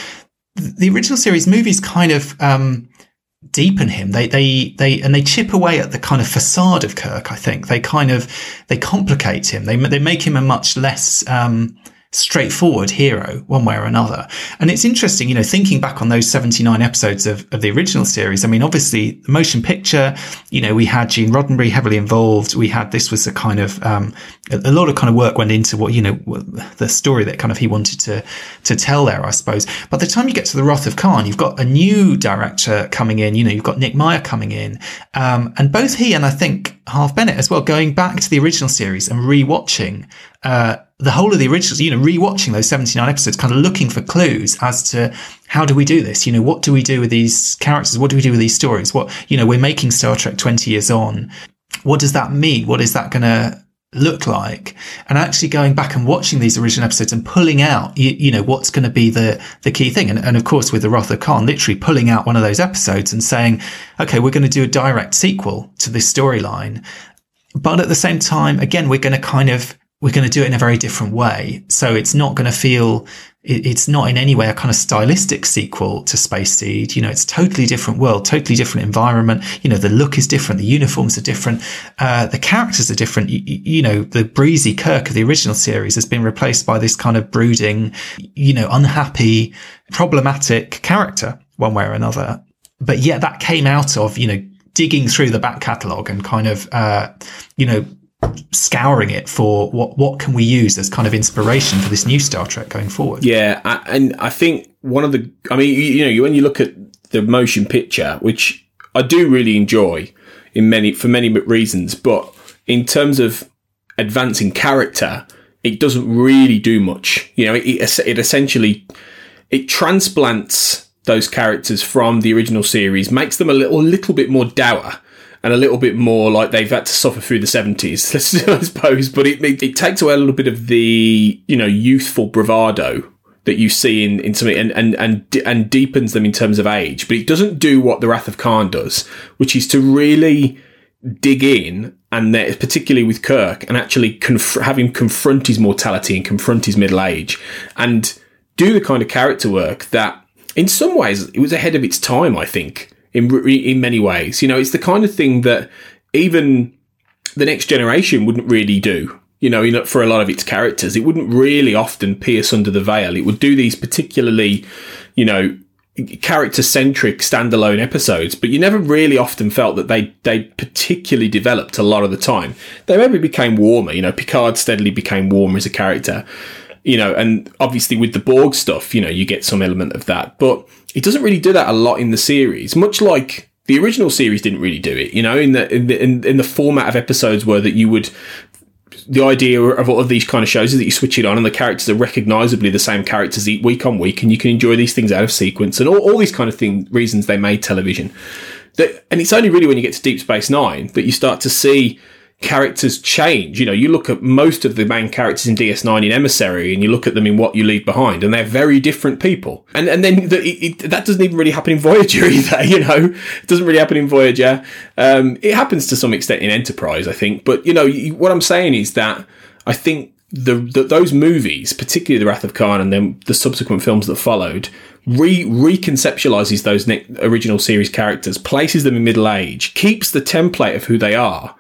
the original series movies kind of, um, deepen him. They, they, they, and they chip away at the kind of facade of Kirk. I think they kind of, they complicate him. They, they make him a much less, um, straightforward hero one way or another. And it's interesting, you know, thinking back on those 79 episodes of, of the original series. I mean, obviously the motion picture, you know, we had Gene Roddenberry heavily involved. We had, this was a kind of, um, a, a, lot of kind of work went into what, you know, the story that kind of he wanted to, to tell there, I suppose. By the time you get to the Wrath of Khan, you've got a new director coming in, you know, you've got Nick Meyer coming in. Um, and both he and I think Harve Bennett as well, going back to the original series and rewatching, uh, the whole of the originals, you know, rewatching those 79 episodes, kind of looking for clues as to how do we do this? You know, what do we do with these characters? What do we do with these stories? What, you know, we're making Star Trek 20 years on. What does that mean? What is that going to look like? And actually going back and watching these original episodes and pulling out, you, you know, what's going to be the, the key thing. And, and of course, with the Wrath of Khan, literally pulling out one of those episodes and saying, okay, we're going to do a direct sequel to this storyline. But at the same time, again, we're going to kind of we're going to do it in a very different way. So it's not going to feel, it's not in any way a kind of stylistic sequel to Space Seed. You know, it's totally different world, totally different environment. You know, the look is different. The uniforms are different. Uh, the characters are different. You, you, know, the breezy Kirk of the original series has been replaced by this kind of brooding, you know, unhappy, problematic character one way or another. But yet that came out of, you know, digging through the back catalogue and kind of, uh, you know, scouring it for what what can we use as kind of inspiration for this new Star Trek going forward. Yeah, and I think one of the, I mean, you, know, when you look at the motion picture, which I do really enjoy in many for many reasons, but in terms of advancing character, it doesn't really do much. You know, it, it essentially it transplants those characters from the original series, makes them a little little bit more dour and a little bit more like they've had to suffer through the 70s, I suppose. But it, it, it, takes away a little bit of the, you know, youthful bravado that you see in, in something and, and, and, and deepens them in terms of age. But it doesn't do what the Wrath of Khan does, which is to really dig in and particularly with Kirk and actually conf- have him confront his mortality and confront his middle age and do the kind of character work that in some ways it was ahead of its time, I think in in many ways. You know, it's the kind of thing that even the next generation wouldn't really do. You know, for a lot of its characters, it wouldn't really often pierce under the veil. It would do these particularly, you know, character centric standalone episodes, but you never really often felt that they they particularly developed a lot of the time. They maybe became warmer. You know, Picard steadily became warmer as a character. You know, and obviously with the Borg stuff, you know, you get some element of that, but it doesn't really do that a lot in the series, much like the original series didn't really do it. You know, in the in the, in, in the format of episodes where that you would the idea of all of these kind of shows is that you switch it on and the characters are recognizably the same characters week on week and you can enjoy these things out of sequence and all, all these kind of thing reasons they made television that, and it's only really when you get to deep space nine that you start to see characters change. You know, you look at most of the main characters in DS9 in Emissary and you look at them in What You Leave Behind and they're very different people. And, and then the, it, that doesn't even really happen in Voyager either, you know, it doesn't really happen in Voyager. Um, it happens to some extent in Enterprise, I think. But, you know, what I'm saying is that I think the, the, those movies, particularly The Wrath of Khan and then the subsequent films that followed, re reconceptualizes those original series characters, places them in middle age, keeps the template of who they are,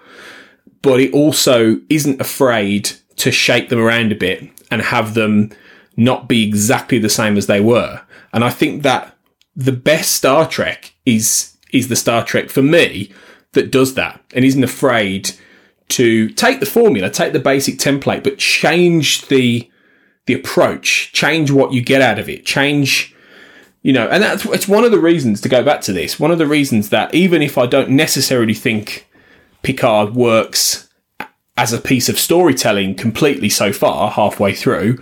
but it also isn't afraid to shake them around a bit and have them not be exactly the same as they were. And I think that the best Star Trek is is the Star Trek for me that does that and isn't afraid to take the formula, take the basic template, but change the the approach, change what you get out of it, change you know, and that's it's one of the reasons to go back to this. One of the reasons that even if I don't necessarily think Picard works as a piece of storytelling completely so far, halfway through.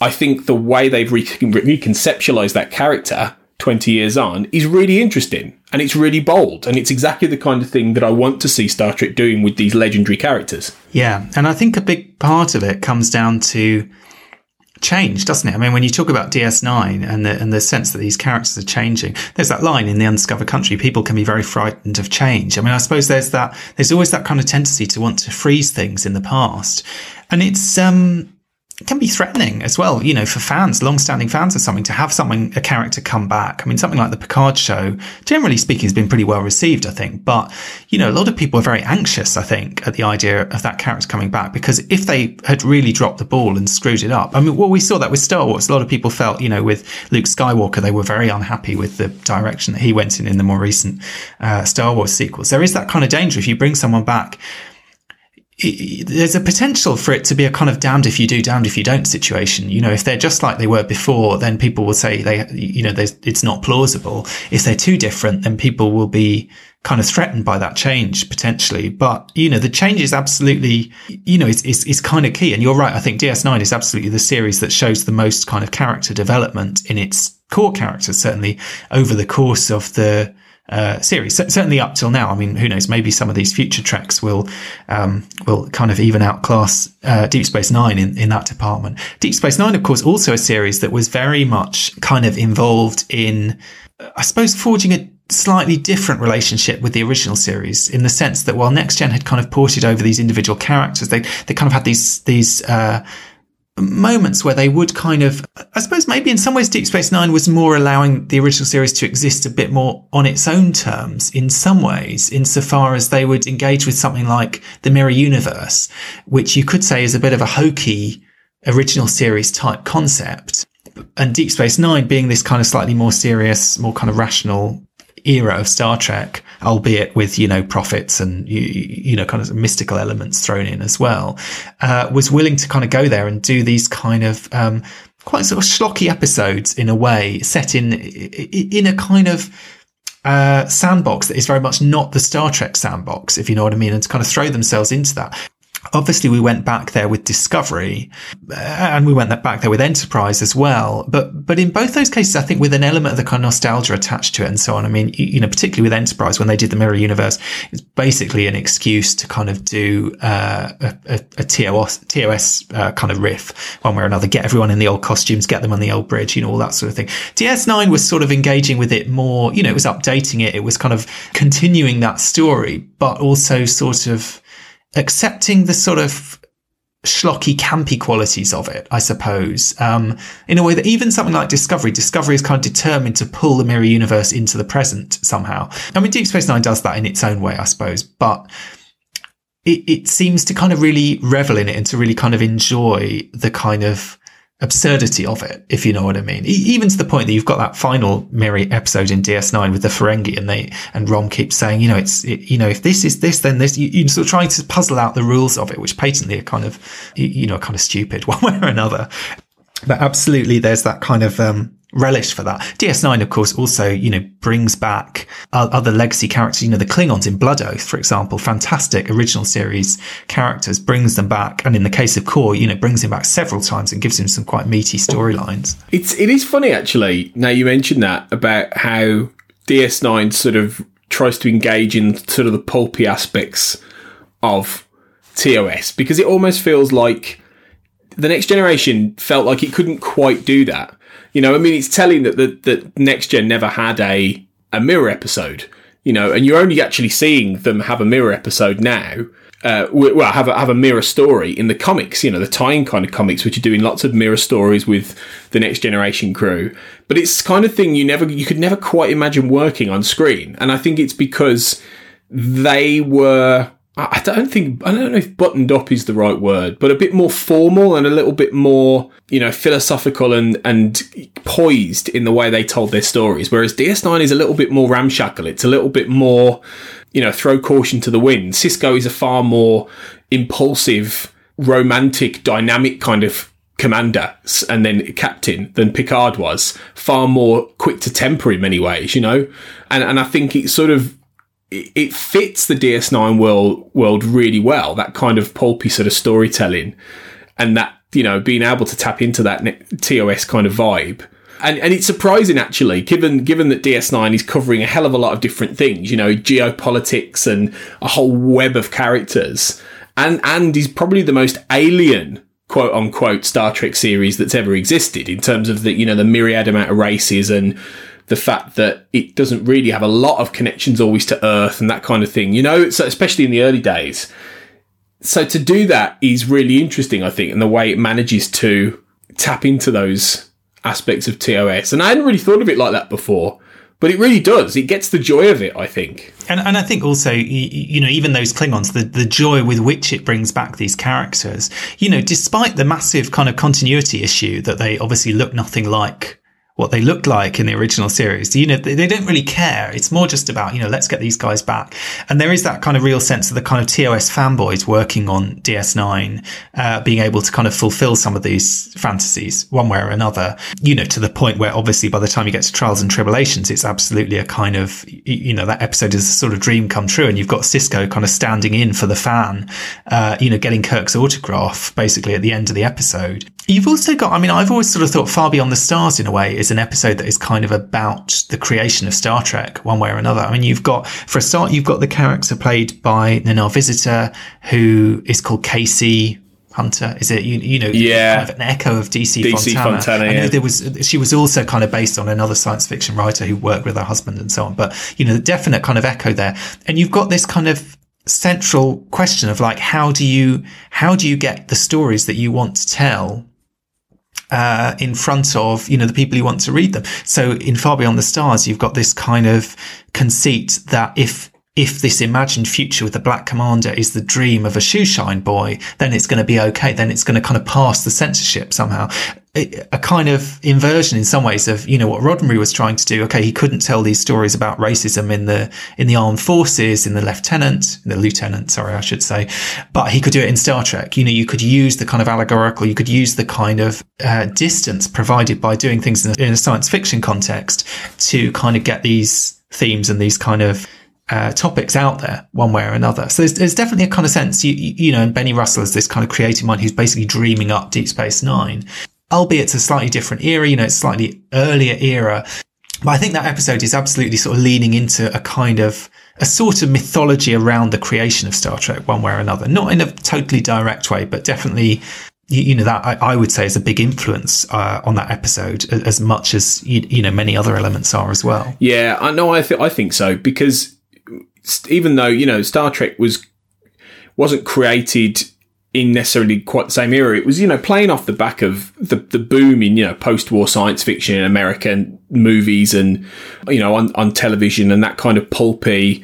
I think the way they've re- reconceptualized that character 20 years on is really interesting and it's really bold and it's exactly the kind of thing that I want to see Star Trek doing with these legendary characters. Yeah, and I think a big part of it comes down to change, doesn't it? I mean, when you talk about DS9 and the, and the sense that these characters are changing, there's that line in the undiscovered country, people can be very frightened of change. I mean, I suppose there's that, there's always that kind of tendency to want to freeze things in the past. And it's, um, it can be threatening as well, you know, for fans, long-standing fans of something, to have something, a character come back. I mean, something like the Picard show, generally speaking, has been pretty well received, I think. But, you know, a lot of people are very anxious, I think, at the idea of that character coming back, because if they had really dropped the ball and screwed it up, I mean, well, we saw that with Star Wars. A lot of people felt, you know, with Luke Skywalker, they were very unhappy with the direction that he went in in the more recent uh, Star Wars sequels. There is that kind of danger if you bring someone back there's a potential for it to be a kind of damned if you do, damned if you don't situation. You know, if they're just like they were before, then people will say they, you know, it's not plausible. If they're too different, then people will be kind of threatened by that change potentially. But, you know, the change is absolutely, you know, is, is, is kind of key. And you're right. I think DS9 is absolutely the series that shows the most kind of character development in its core characters, certainly over the course of the, uh, series. C- certainly up till now. I mean, who knows? Maybe some of these future Treks will um, will kind of even outclass uh, Deep Space Nine in, in that department. Deep Space Nine, of course, also a series that was very much kind of involved in, I suppose, forging a slightly different relationship with the original series in the sense that while Next Gen had kind of ported over these individual characters, they they kind of had these these uh, moments where they would kind of, I suppose maybe in some ways Deep Space Nine was more allowing the original series to exist a bit more on its own terms in some ways, insofar as they would engage with something like the Mirror Universe, which you could say is a bit of a hokey original series type concept. And Deep Space Nine being this kind of slightly more serious, more kind of rational era of Star Trek, albeit with, you know, prophets and, you, you know, kind of mystical elements thrown in as well, uh, was willing to kind of go there and do these kind of, um, quite sort of schlocky episodes in a way, set in, in a kind of, uh, sandbox that is very much not the Star Trek sandbox, if you know what I mean, and to kind of throw themselves into that. Obviously, we went back there with Discovery, uh, and we went back there with Enterprise as well. But but in both those cases, I think with an element of the kind of nostalgia attached to it and so on. I mean, you, know, particularly with Enterprise when they did the Mirror Universe, it's basically an excuse to kind of do uh, a, a, a, TOS, TOS uh, kind of riff one way or another. Get everyone in the old costumes, get them on the old bridge, you know, all that sort of thing. DS9 was sort of engaging with it more. You know, it was updating it. It was kind of continuing that story, but also sort of accepting the sort of schlocky, campy qualities of it, I suppose, um, in a way that even something like Discovery, Discovery is kind of determined to pull the mirror universe into the present somehow. I mean, Deep Space Nine does that in its own way, I suppose, but it, it seems to kind of really revel in it and to really kind of enjoy the kind of absurdity of it, if you know what I mean. even to the point that you've got that final mirror episode in DS9 with the Ferengi and they, and Rom keeps saying, you know, it's, it, you know, if this is this, then this, you, you're sort of trying to puzzle out the rules of it, which patently are kind of, you know, kind of stupid one way or another. But absolutely, there's that kind of, um, relish for that. DS9, of course, also, you know, brings back uh, other legacy characters, you know, the Klingons in Blood Oath, for example, fantastic original series characters, brings them back. And in the case of Kor, you know, brings him back several times and gives him some quite meaty storylines. It's, it is funny, actually. Now you mentioned that about how DS9 sort of tries to engage in sort of the pulpy aspects of TOS because it almost feels like the next generation felt like it couldn't quite do that you know, I mean, it's telling that the that next gen never had a a mirror episode. You know, and you're only actually seeing them have a mirror episode now. Uh, well, have a, have a mirror story in the comics, you know, the tying kind of comics, which are doing lots of mirror stories with the next generation crew. But it's kind of thing you never, you could never quite imagine working on screen. And I think it's because they were I don't think I don't know if buttoned up is the right word, but a bit more formal and a little bit more, you know, philosophical and and poised in the way they told their stories. Whereas DS9 is a little bit more ramshackle. It's a little bit more, you know, throw caution to the wind. Sisko is a far more impulsive, romantic, dynamic kind of commander and then captain than Picard was. Far more quick to temper in many ways, you know, and and I think it sort of it fits the DS9 world world really well. That kind of pulpy sort of storytelling, and that you know being able to tap into that TOS kind of vibe. And, and it's surprising actually, given given that DS9 is covering a hell of a lot of different things, you know, geopolitics and a whole web of characters, and and is probably the most alien quote unquote Star Trek series that's ever existed in terms of the you know the myriad amount of races and the fact that it doesn't really have a lot of connections always to Earth and that kind of thing. You know, so especially in the early days, so to do that is really interesting, I think, and the way it manages to tap into those aspects of TOS. And I hadn't really thought of it like that before, but it really does. It gets the joy of it, I think. And, and I think also, you, you know, even those Klingons, the, the joy with which it brings back these characters, you know, despite the massive kind of continuity issue that they obviously look nothing like what they looked like in the original series. You know, they, they, don't really care. It's more just about, you know, let's get these guys back. And there is that kind of real sense of the kind of TOS fanboys working on DS9, uh, being able to kind of fulfill some of these fantasies one way or another, you know, to the point where obviously by the time you get to Trials and Tribble-ations, it's absolutely a kind of, you know, that episode is a sort of dream come true. And you've got Sisko kind of standing in for the fan, uh, you know, getting Kirk's autograph basically at the end of the episode. You've also got, I mean, I've always sort of thought Far Beyond the Stars in a way is an episode that is kind of about the creation of Star Trek one way or another. I mean, you've got, for a start, you've got the character played by Nana Visitor, who is called Casey Hunter. Is it, you, you know, yeah. kind of an echo of DC, DC Fontana. Fontana, I know yeah. there was, she was also kind of based on another science fiction writer who worked with her husband and so on. But, you know, the definite kind of echo there. And you've got this kind of central question of like, how do you, how do you get the stories that you want to tell uh, in front of you know the people who want to read them. So in Far Beyond the Stars, you've got this kind of conceit that if if this imagined future with the Black Commander is the dream of a shoeshine boy, then it's going to be okay. Then it's going to kind of pass the censorship somehow. A kind of inversion in some ways of, you know, what Roddenberry was trying to do. Okay. He couldn't tell these stories about racism in the, in the armed forces, in the lieutenant, the lieutenant, sorry, I should say, but he could do it in Star Trek. You know, you could use the kind of allegorical, you could use the kind of uh, distance provided by doing things in a, in a science fiction context to kind of get these themes and these kind of uh, topics out there one way or another. So there's, there's, definitely a kind of sense, you, you know, and Benny Russell is this kind of creative mind who's basically dreaming up Deep Space Nine, albeit it's a slightly different era, you know, it's slightly earlier era. But I think that episode is absolutely sort of leaning into a kind of a sort of mythology around the creation of Star Trek one way or another. Not in a totally direct way, but definitely you, you know that I, I, would say is a big influence uh, on that episode as much as you, you, know many other elements are as well. Yeah, I know. I th- I think so because even though you know Star Trek was wasn't created in necessarily quite the same era, it was you know playing off the back of the the boom in you know post war science fiction in American movies and you know on on television and that kind of pulpy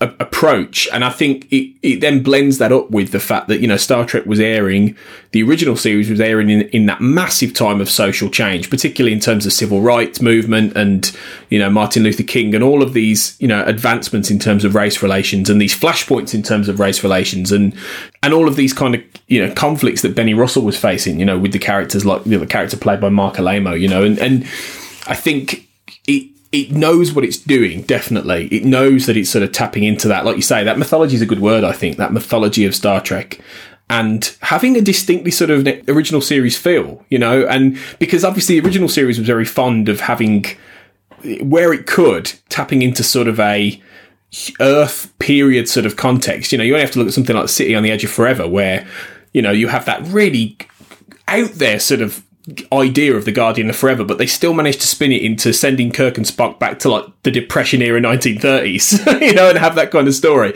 a- approach. And I think it, it then blends that up with the fact that, you know, Star Trek was airing, the original series was airing in, in that massive time of social change, particularly in terms of civil rights movement and, you know, Martin Luther King and all of these, you know, advancements in terms of race relations and these flashpoints in terms of race relations and, and all of these kind of, you know, conflicts that Benny Russell was facing, you know, with the characters like you know, the character played by Marc Alaimo, you know, and, and I think it, it knows what it's doing, definitely. It knows that it's sort of tapping into that. Like you say, that mythology is a good word, I think, that mythology of Star Trek. And having a distinctly sort of original series feel, you know, and because obviously the original series was very fond of having, where it could, tapping into sort of a Earth period sort of context. You know, you only have to look at something like City on the Edge of Forever, where, you know, you have that really out there sort of idea of the Guardian of Forever, but they still managed to spin it into sending Kirk and Spock back to like the Depression era 1930s, you know, and have that kind of story.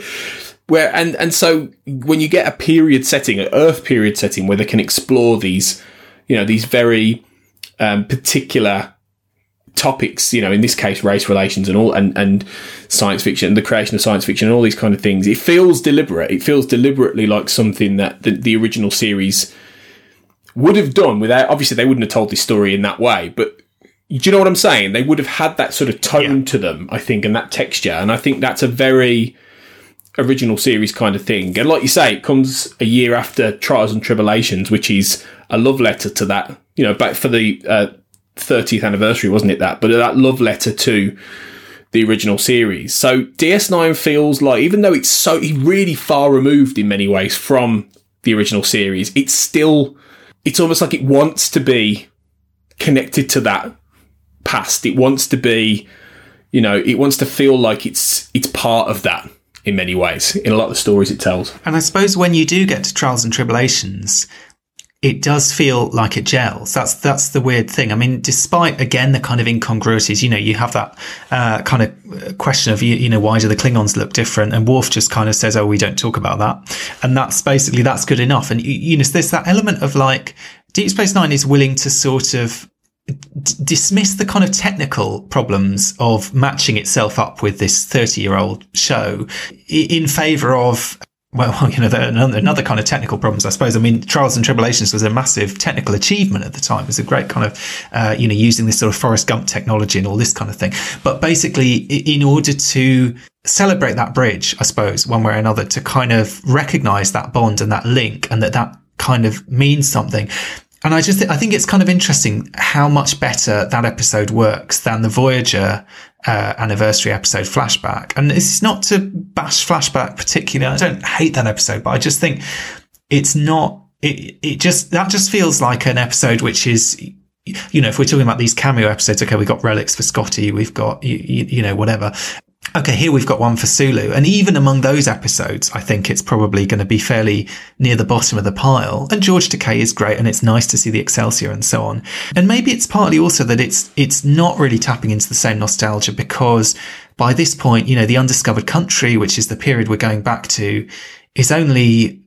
Where and and so when you get a period setting, an Earth period setting, where they can explore these, you know, these very um, particular topics, you know, in this case, race relations and all, and, and science fiction, the creation of science fiction, and all these kind of things. It feels deliberate. It feels deliberately like something that the, the original series would have done without. Obviously, they wouldn't have told this story in that way, but do you know what I'm saying? They would have had that sort of tone yeah. to them, I think, and that texture, and I think that's a very original series kind of thing. And like you say, it comes a year after Trials and Tribble-ations, which is a love letter to that. You know, back for the uh, 30th anniversary, wasn't it? That, but that love letter to the original series. So DS9 feels like, even though it's so really far removed in many ways from the original series, it's still it's almost like it wants to be connected to that past. It wants to be, you know, it wants to feel like it's it's part of that in many ways in a lot of the stories it tells. And I suppose when you do get to trials and tribble-ations, it does feel like it gels. That's that's the weird thing. I mean, despite again the kind of incongruities, you know, you have that uh, kind of question of you, you know why do the Klingons look different, and Worf just kind of says, "Oh, we don't talk about that," and that's basically that's good enough. And you know, there's that element of like Deep Space Nine is willing to sort of d- dismiss the kind of technical problems of matching itself up with this 30 year old show in favor of well, you know, another kind of technical problems, I suppose. I mean, Trials and Tribble-ations was a massive technical achievement at the time. It was a great kind of, uh, you know, using this sort of Forrest Gump technology and all this kind of thing. But basically, in order to celebrate that bridge, I suppose, one way or another, to kind of recognize that bond and that link and that that kind of means something. And I just, th- I think it's kind of interesting how much better that episode works than the Voyager uh, anniversary episode flashback. And it's not to bash flashback particularly. I don't hate that episode, but I just think it's not, it, it just, that just feels like an episode which is, you know, if we're talking about these cameo episodes, okay, we've got relics for Scotty, we've got, you, you know, whatever okay, here we've got one for Sulu. And even among those episodes, I think it's probably going to be fairly near the bottom of the pile. And George Takei is great and it's nice to see the Excelsior and so on. And maybe it's partly also that it's, it's not really tapping into the same nostalgia because by this point, you know, the undiscovered country, which is the period we're going back to, is only,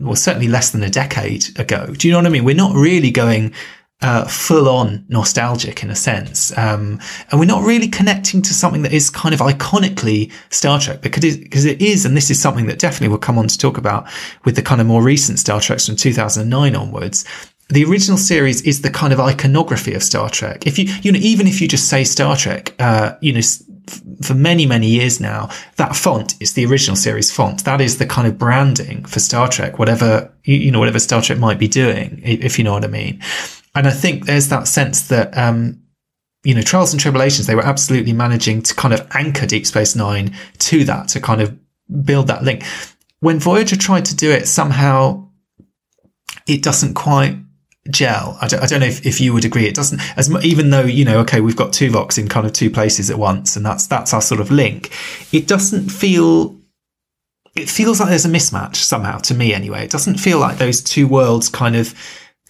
well, certainly less than a decade ago. Do you know what I mean? We're not really going uh, full on nostalgic in a sense. Um, and we're not really connecting to something that is kind of iconically Star Trek because it, because it is, and this is something that definitely we'll come on to talk about with the kind of more recent Star Treks from 2009 onwards. The original series is the kind of iconography of Star Trek. If you, you know, even if you just say Star Trek, uh, you know, for many, many years now, that font is the original series font. That is the kind of branding for Star Trek, whatever, you know, whatever Star Trek might be doing, if you know what I mean. And I think there's that sense that, um, you know, Trials and Tribble-ations, they were absolutely managing to kind of anchor Deep Space Nine to that, to kind of build that link. When Voyager tried to do it, somehow it doesn't quite gel. I don't, I don't know if, if you would agree. It doesn't, as even though, you know, okay, we've got Tuvok in kind of two places at once and that's, that's our sort of link. It doesn't feel, it feels like there's a mismatch somehow to me anyway. It doesn't feel like those two worlds kind of,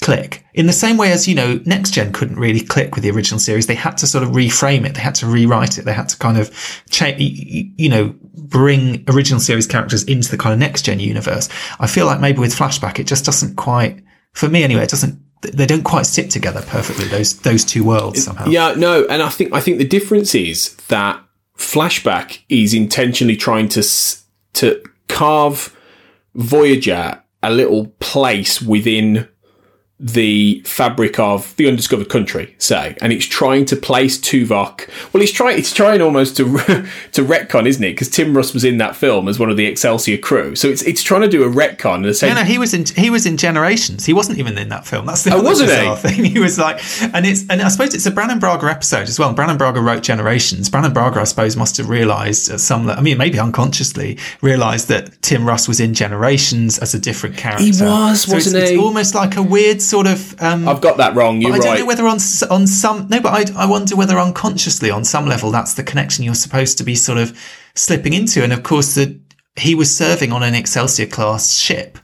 click. In the same way as, you know, Next Gen couldn't really click with the original series. They had to sort of reframe it. They had to rewrite it. They had to kind of change, you know, bring original series characters into the kind of Next Gen universe. I feel like maybe with Flashback, it just doesn't quite, for me anyway, it doesn't, they don't quite sit together perfectly, those, those two worlds somehow. Yeah, no. And I think, I think the difference is that Flashback is intentionally trying to, to carve Voyager a little place within the fabric of the undiscovered country, say, and it's trying to place Tuvok. Well, it's trying. It's trying almost to to retcon, isn't it? Because Tim Russ was in that film as one of the Excelsior crew, so it's it's trying to do a retcon. And say, no, no, he was in he was in Generations. He wasn't even in that film. That's the oh, wasn't he? thing. He was like, and it's and I suppose it's a Brannon Braga episode as well. Brannon Braga wrote Generations. Brannon Braga, I suppose, must have realised at some. I mean, maybe unconsciously realised that Tim Russ was in Generations as a different character. He was, so wasn't it's, he? It's almost like a weird sort of. Um, I've got that wrong. You're I don't right. know whether on on some no, but I, I wonder whether unconsciously on some level that's the connection you're supposed to be sort of slipping into. And of course, that he was serving on an Excelsior class ship.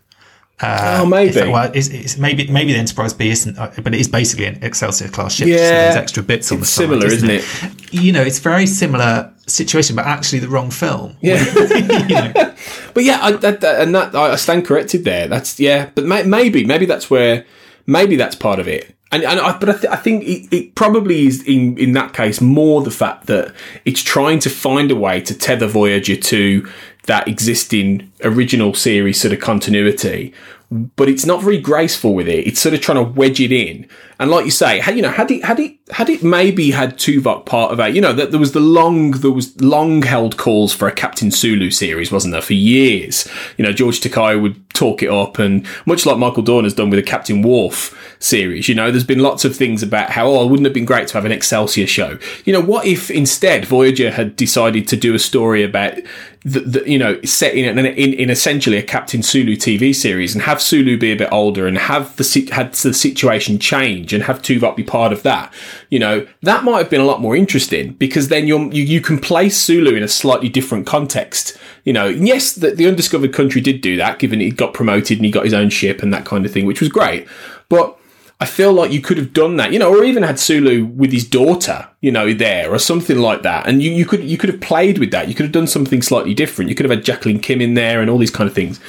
Uh, oh, maybe. It, well, it's, it's, maybe maybe the Enterprise B isn't, uh, but it is basically an Excelsior class ship. Yeah, there's extra bits on the similar, side, isn't it? it? You know, it's very similar situation, but actually the wrong film. Yeah, you know. but yeah, I, that, that, and that I stand corrected there. That's yeah, but may, maybe maybe that's where maybe that's part of it. And, and I, but I, th- I think it, it, probably is in, in that case more the fact that it's trying to find a way to tether Voyager to that existing original series sort of continuity, but it's not very graceful with it. It's sort of trying to wedge it in. And like you say, you know, had it, had it, had it maybe had Tuvok part of it, you know, that there was the long, there was long held calls for a Captain Sulu series, wasn't there, for years? You know, George Takei would talk it up and much like Michael Dorn has done with a Captain Worf series, you know, there's been lots of things about how, oh, wouldn't it have been great to have an Excelsior show? You know, what if instead Voyager had decided to do a story about the, the you know, set in, in, in essentially a Captain Sulu TV series and have Sulu be a bit older and have the, had the situation change and have Tuvok be part of that, you know, that might have been a lot more interesting because then you, you can place Sulu in a slightly different context. You know, yes, the, the undiscovered country did do that, given he got promoted and he got his own ship and that kind of thing, which was great. But I feel like you could have done that, you know, or even had Sulu with his daughter, you know, there or something like that. And you, you could you could have played with that. You could have done something slightly different. You could have had Jacqueline Kim in there and all these kind of things.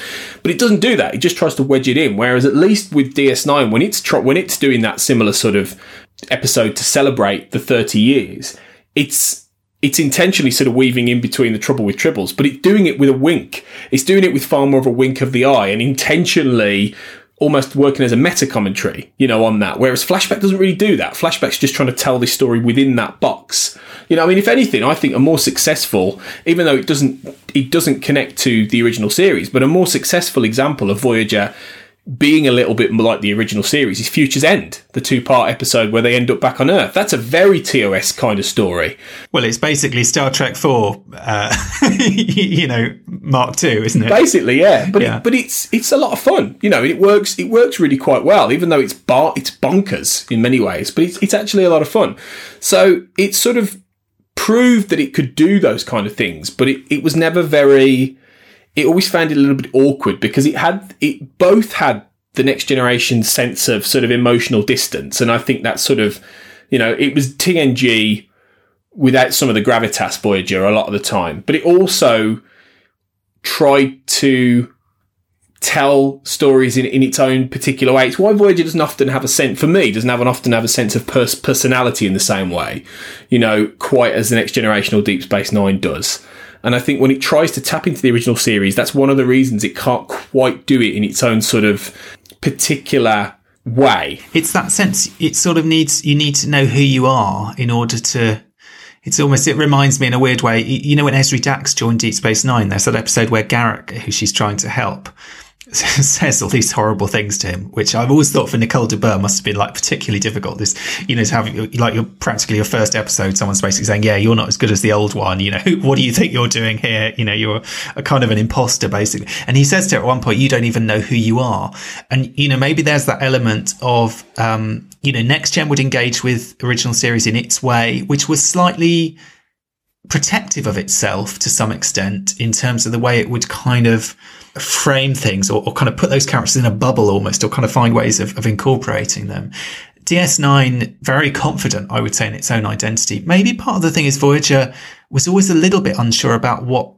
But it doesn't do that. It just tries to wedge it in. Whereas at least with DS9, when it's tr- when it's doing that similar sort of episode to celebrate the 30 years, it's it's intentionally sort of weaving in between the trouble with tribbles, but it's doing it with a wink. It's doing it with far more of a wink of the eye and intentionally almost working as a meta commentary, you know, on that. Whereas Flashback doesn't really do that. Flashback's just trying to tell this story within that box. You know, I mean, if anything, I think a more successful, even though it doesn't, it doesn't connect to the original series, but a more successful example of Voyager being a little bit like the original series is Future's End, the two part episode where they end up back on Earth. That's a very TOS kind of story. Well, it's basically Star Trek 4, uh, you know, Mark 2, isn't it? Basically, yeah. But Yeah. It, but it's it's a lot of fun. You know, it works it works really quite well, even though it's bar it's bonkers in many ways, but it's it's actually a lot of fun. So it sort of proved that it could do those kind of things, but it, it was never very it always found it a little bit awkward because it had it both had the next generation sense of sort of emotional distance, and I think that sort of you know it was TNG without some of the gravitas Voyager a lot of the time, but it also tried to tell stories in, in its own particular way. It's why Voyager doesn't often have a sense, for me, doesn't have an often have a sense of pers- personality in the same way, you know, quite as the next generation or Deep Space Nine does. And I think when it tries to tap into the original series, that's one of the reasons it can't quite do it in its own sort of particular way. It's that sense, it sort of needs, you need to know who you are in order to, it's almost, it reminds me in a weird way, you know, when Ezri Dax joined Deep Space Nine, there's that episode where Garak, who she's trying to help, says all these horrible things to him, which I've always thought for Nicole de Boer must have been like particularly difficult. This, you know, to have like your practically your first episode, someone's basically saying, "Yeah, you're not as good as the old one." You know, what do you think you're doing here? You know, you're a kind of an imposter basically. And he says to her at one point, "You don't even know who you are." And you know, maybe there's that element of, um, you know, next gen would engage with original series in its way, which was slightly protective of itself to some extent in terms of the way it would kind of frame things or, or kind of put those characters in a bubble almost or kind of find ways of, of incorporating them. DS9, very confident, I would say, in its own identity. Maybe part of the thing is Voyager was always a little bit unsure about what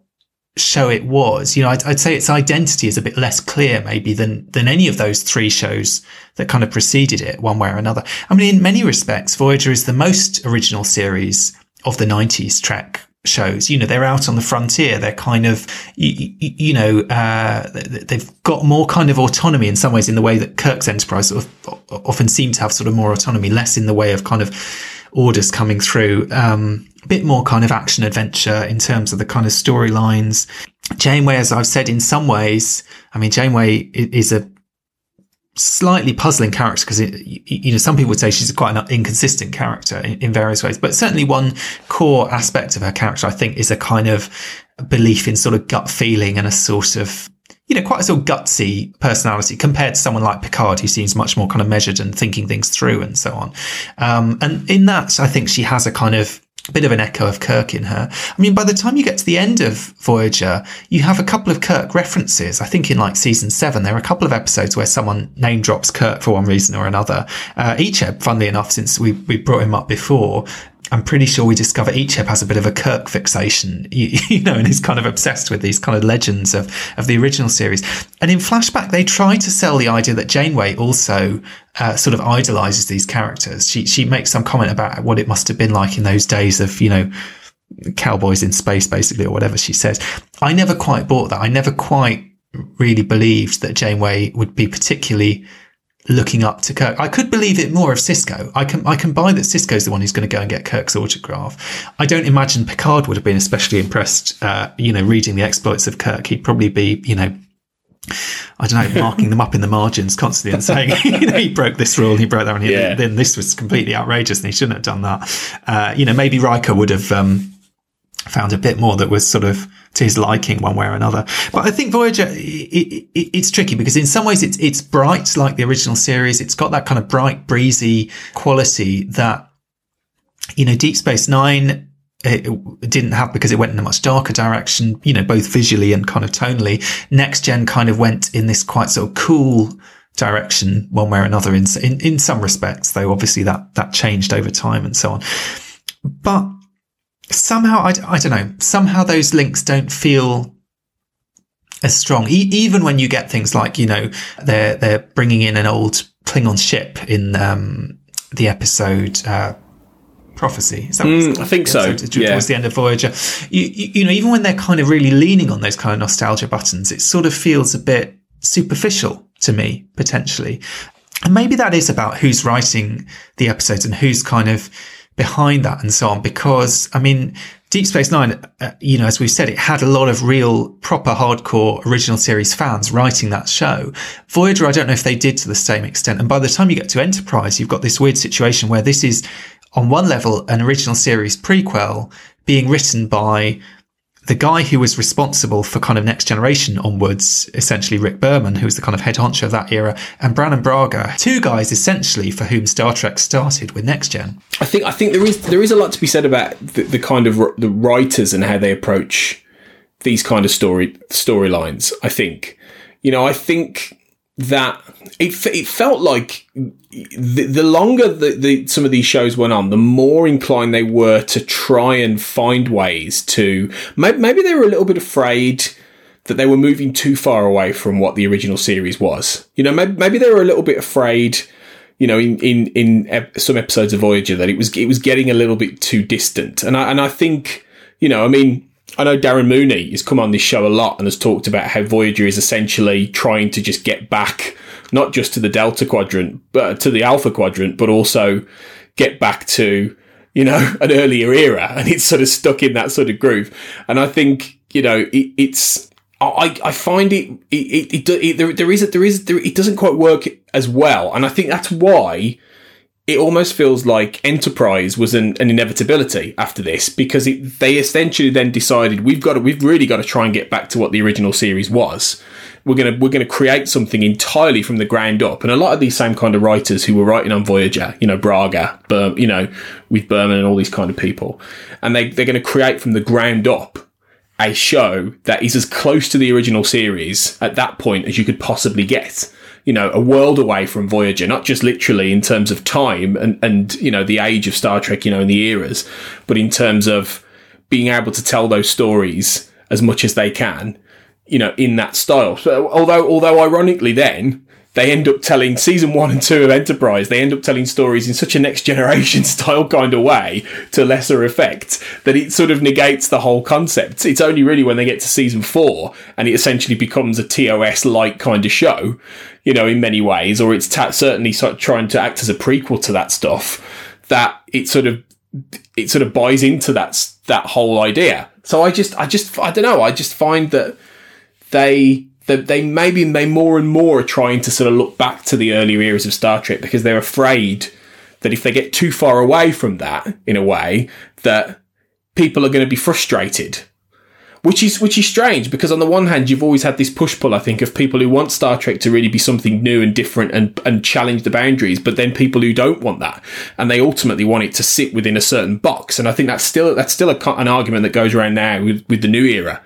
show it was. You know, I'd, I'd say its identity is a bit less clear maybe than, than any of those three shows that kind of preceded it one way or another. I mean, in many respects, Voyager is the most original series of the 90s Trek shows. You know, they're out on the frontier. They're kind of, you, you know, uh, they've got more kind of autonomy in some ways in the way that Kirk's Enterprise sort of often seem to have sort of more autonomy, less in the way of kind of orders coming through. Um, a bit more kind of action adventure in terms of the kind of storylines. Janeway, as I've said, in some ways, I mean, Janeway is a slightly puzzling character because you know some people would say she's quite an inconsistent character in, in, various ways but certainly one core aspect of her character i think is a kind of belief in sort of gut feeling and a sort of you know quite a sort of gutsy personality compared to someone like picard who seems much more kind of measured and thinking things through and so on. Um, and in that i think she has a kind of bit of an echo of Kirk in her. I mean, by the time you get to the end of Voyager, you have a couple of Kirk references. I think in like season seven, there are a couple of episodes where someone name drops Kirk for one reason or another. Uh, Icheb, funnily enough, since we, we brought him up before, I'm pretty sure we discover each Icheb has a bit of a Kirk fixation, you, you, know, and is kind of obsessed with these kind of legends of, of the original series. And in Flashback, they try to sell the idea that Janeway also uh, sort of idolizes these characters. She, she makes some comment about what it must have been like in those days of, you know, cowboys in space, basically, or whatever she says. I never quite bought that. I never quite really believed that Janeway would be particularly looking up to Kirk. I could believe it more of Sisko. I can I can buy that Sisko's the one who's going to go and get Kirk's autograph. I don't imagine Picard would have been especially impressed. Uh, you know, reading the exploits of Kirk, he'd probably be you know. I don't know, marking them up in the margins constantly and saying, you know, he broke this rule, he broke that one, Yeah. then this was completely outrageous and he shouldn't have done that. Uh, you know, maybe Riker would have, um, found a bit more that was sort of to his liking one way or another. But I think Voyager, it, it, it's tricky because in some ways it's, it's bright like the original series. It's got that kind of bright, breezy quality that, you know, Deep Space Nine, it didn't have because it went in a much darker direction, you know, both visually and kind of tonally. Next Gen kind of went in this quite sort of cool, direction one way or another in, in, in some respects, though obviously that, that changed over time and so on. But somehow, I, I don't know, somehow those links don't feel as strong. E- even when you get things like, you know, they're, they're bringing in an old Klingon ship in, um, the episode, uh, prophecy. Is that mm, I think so. Yeah. Towards the end of Voyager, you, you, you know, even when they're kind of really leaning on those kind of nostalgia buttons, it sort of feels a bit superficial to me potentially. And maybe that is about who's writing the episodes and who's kind of behind that and so on. Because I mean, Deep Space Nine, uh, you know, as we've said, it had a lot of real, proper, hardcore original series fans writing that show. Voyager, I don't know if they did to the same extent. And by the time you get to Enterprise, you've got this weird situation where this is on one level, an original series prequel being written by the guy who was responsible for kind of next generation onwards, essentially Rick Berman, who was the kind of head honcho of that era, and Brannon Braga, two guys essentially for whom Star Trek started with next gen. I think I think there is there is a lot to be said about the, the kind of the writers and how they approach these kind of story storylines. I think, you know, I think that it it felt like the, the longer the, the, some of these shows went on, the more inclined they were to try and find ways to maybe, they were a little bit afraid that they were moving too far away from what the original series was. You know, maybe, maybe they were a little bit afraid. You know, in in in ep- some episodes of Voyager, that it was it was getting a little bit too distant, and I and I think you know, I mean, I know Darren Mooney has come on this show a lot and has talked about how Voyager is essentially trying to just get back, not just to the Delta Quadrant, but to the Alpha Quadrant, but also get back to, you know, an earlier era. And it's sort of stuck in that sort of groove. And I think, you know, it, it's, I, I find it, it, it, it, there, there is, a, there is, there, it doesn't quite work as well. And I think that's why it almost feels like Enterprise was an, an inevitability after this because it, they essentially then decided we've got to, we've really got to try and get back to what the original series was. We're gonna we're gonna create something entirely from the ground up, and a lot of these same kind of writers who were writing on Voyager, you know, Braga, you know, with Berman and all these kind of people, and they they're going to create from the ground up a show that is as close to the original series at that point as you could possibly get you know, a world away from Voyager, not just literally in terms of time and, and, you know, the age of Star Trek, you know, in the eras, but in terms of being able to tell those stories as much as they can, you know, in that style. So, although, although ironically then, they end up telling season one and two of Enterprise, they end up telling stories in such a next generation style kind of way to lesser effect that it sort of negates the whole concept. It's only really when they get to season four and it essentially becomes a TOS like kind of show, you know, in many ways, or it's ta- certainly sort trying to act as a prequel to that stuff that it sort of, it sort of buys into that, that whole idea. So I just, I just, I don't know, I just find that they, that they maybe they more and more are trying to sort of look back to the earlier eras of Star Trek because they're afraid that if they get too far away from that, in a way, that people are going to be frustrated. Which is which is strange because on the one hand you've always had this push pull I think of people who want Star Trek to really be something new and different and and challenge the boundaries, but then people who don't want that and they ultimately want it to sit within a certain box. And I think that's still that's still a, an argument that goes around now with, with the new era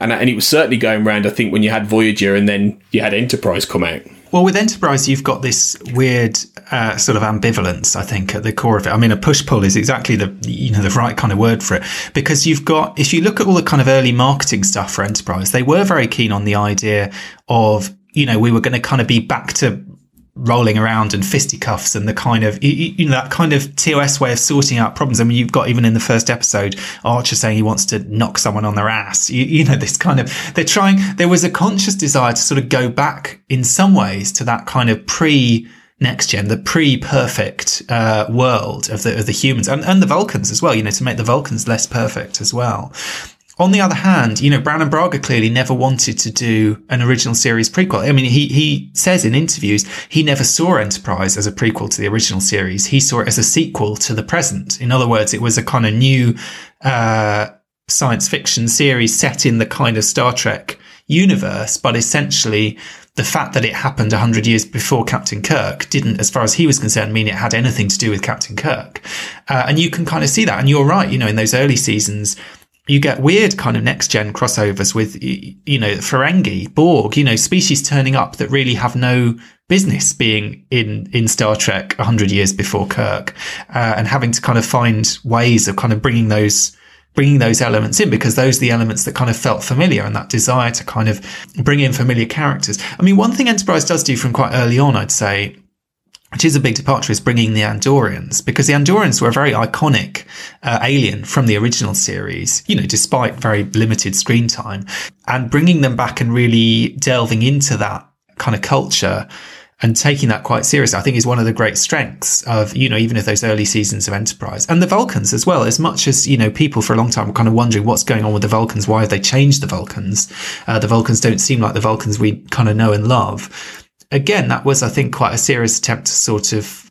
and and it was certainly going around. I think when you had Voyager and then you had Enterprise come out. Well, with Enterprise, you've got this weird uh, sort of ambivalence. I think at the core of it. I mean, a push pull is exactly the you know the right kind of word for it because you've got if you look at all the kind of early marketing stuff for Enterprise, they were very keen on the idea of you know we were going to kind of be back to rolling around and fisticuffs and the kind of you, know that kind of TOS way of sorting out problems. I mean, you've got even in the first episode Archer saying he wants to knock someone on their ass. You, you, know this kind of they're trying. There was a conscious desire to sort of go back in some ways to that kind of pre next gen, the pre-perfect uh, world of the of the humans and, and the Vulcans as well. You know, to make the Vulcans less perfect as well. On the other hand, you know, Brannon Braga clearly never wanted to do an original series prequel. I mean, he, he says in interviews, he never saw Enterprise as a prequel to the original series. He saw it as a sequel to the present. In other words, it was a kind of new, uh, science fiction series set in the kind of Star Trek universe, but essentially the fact that it happened 100 years before Captain Kirk didn't, as far as he was concerned, mean it had anything to do with Captain Kirk. Uh, and you can kind of see that. And you're right, you know, in those early seasons, you get weird kind of next gen crossovers with, you know, Ferengi, Borg, you know, species turning up that really have no business being in in Star Trek 100 years before Kirk uh, and having to kind of find ways of kind of bringing those bringing those elements in because those are the elements that kind of felt familiar and that desire to kind of bring in familiar characters. I mean, one thing Enterprise does do from quite early on, I'd say, which is a big departure, is bringing the Andorians because the Andorians were a very iconic uh, alien from the original series, you know, despite very limited screen time and bringing them back and really delving into that kind of culture and taking that quite seriously, I think is one of the great strengths of, you know, even of those early seasons of Enterprise and the Vulcans as well. As much as, you know, people for a long time were kind of wondering what's going on with the Vulcans. Why have they changed the Vulcans? Uh, the Vulcans don't seem like the Vulcans we kind of know and love. Again, that was, I think, quite a serious attempt to sort of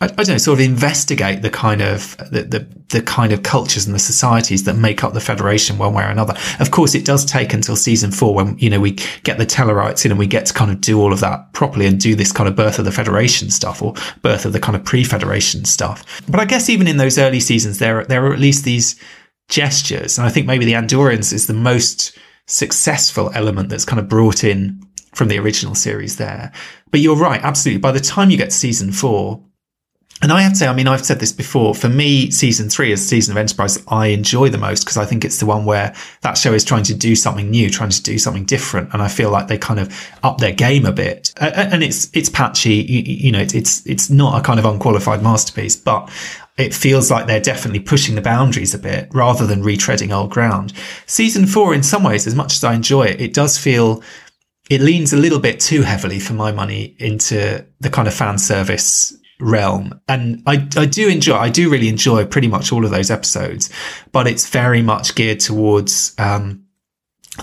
I, I, don't know, sort of investigate the kind of the, the, the kind of cultures and the societies that make up the Federation one way or another. Of course, it does take until season four when you know we get the Tellarites in and we get to kind of do all of that properly and do this kind of birth of the Federation stuff or birth of the kind of pre-Federation stuff. But I guess even in those early seasons, there there are at least these gestures, and I think maybe the Andorians is the most successful element that's kind of brought in from the original series there. But you're right, absolutely. By the time you get season four, and I have to say, I mean, I've said this before. For me, season three is season of Enterprise I enjoy the most because I think it's the one where that show is trying to do something new, trying to do something different, and I feel like they kind of up their game a bit. And it's it's patchy, you, you know, it's it's not a kind of unqualified masterpiece, but it feels like they're definitely pushing the boundaries a bit rather than retreading old ground. Season four, in some ways, as much as I enjoy it, it does feel it leans a little bit too heavily for my money into the kind of fan service realm. And I, I do enjoy, I do really enjoy pretty much all of those episodes, but it's very much geared towards, um,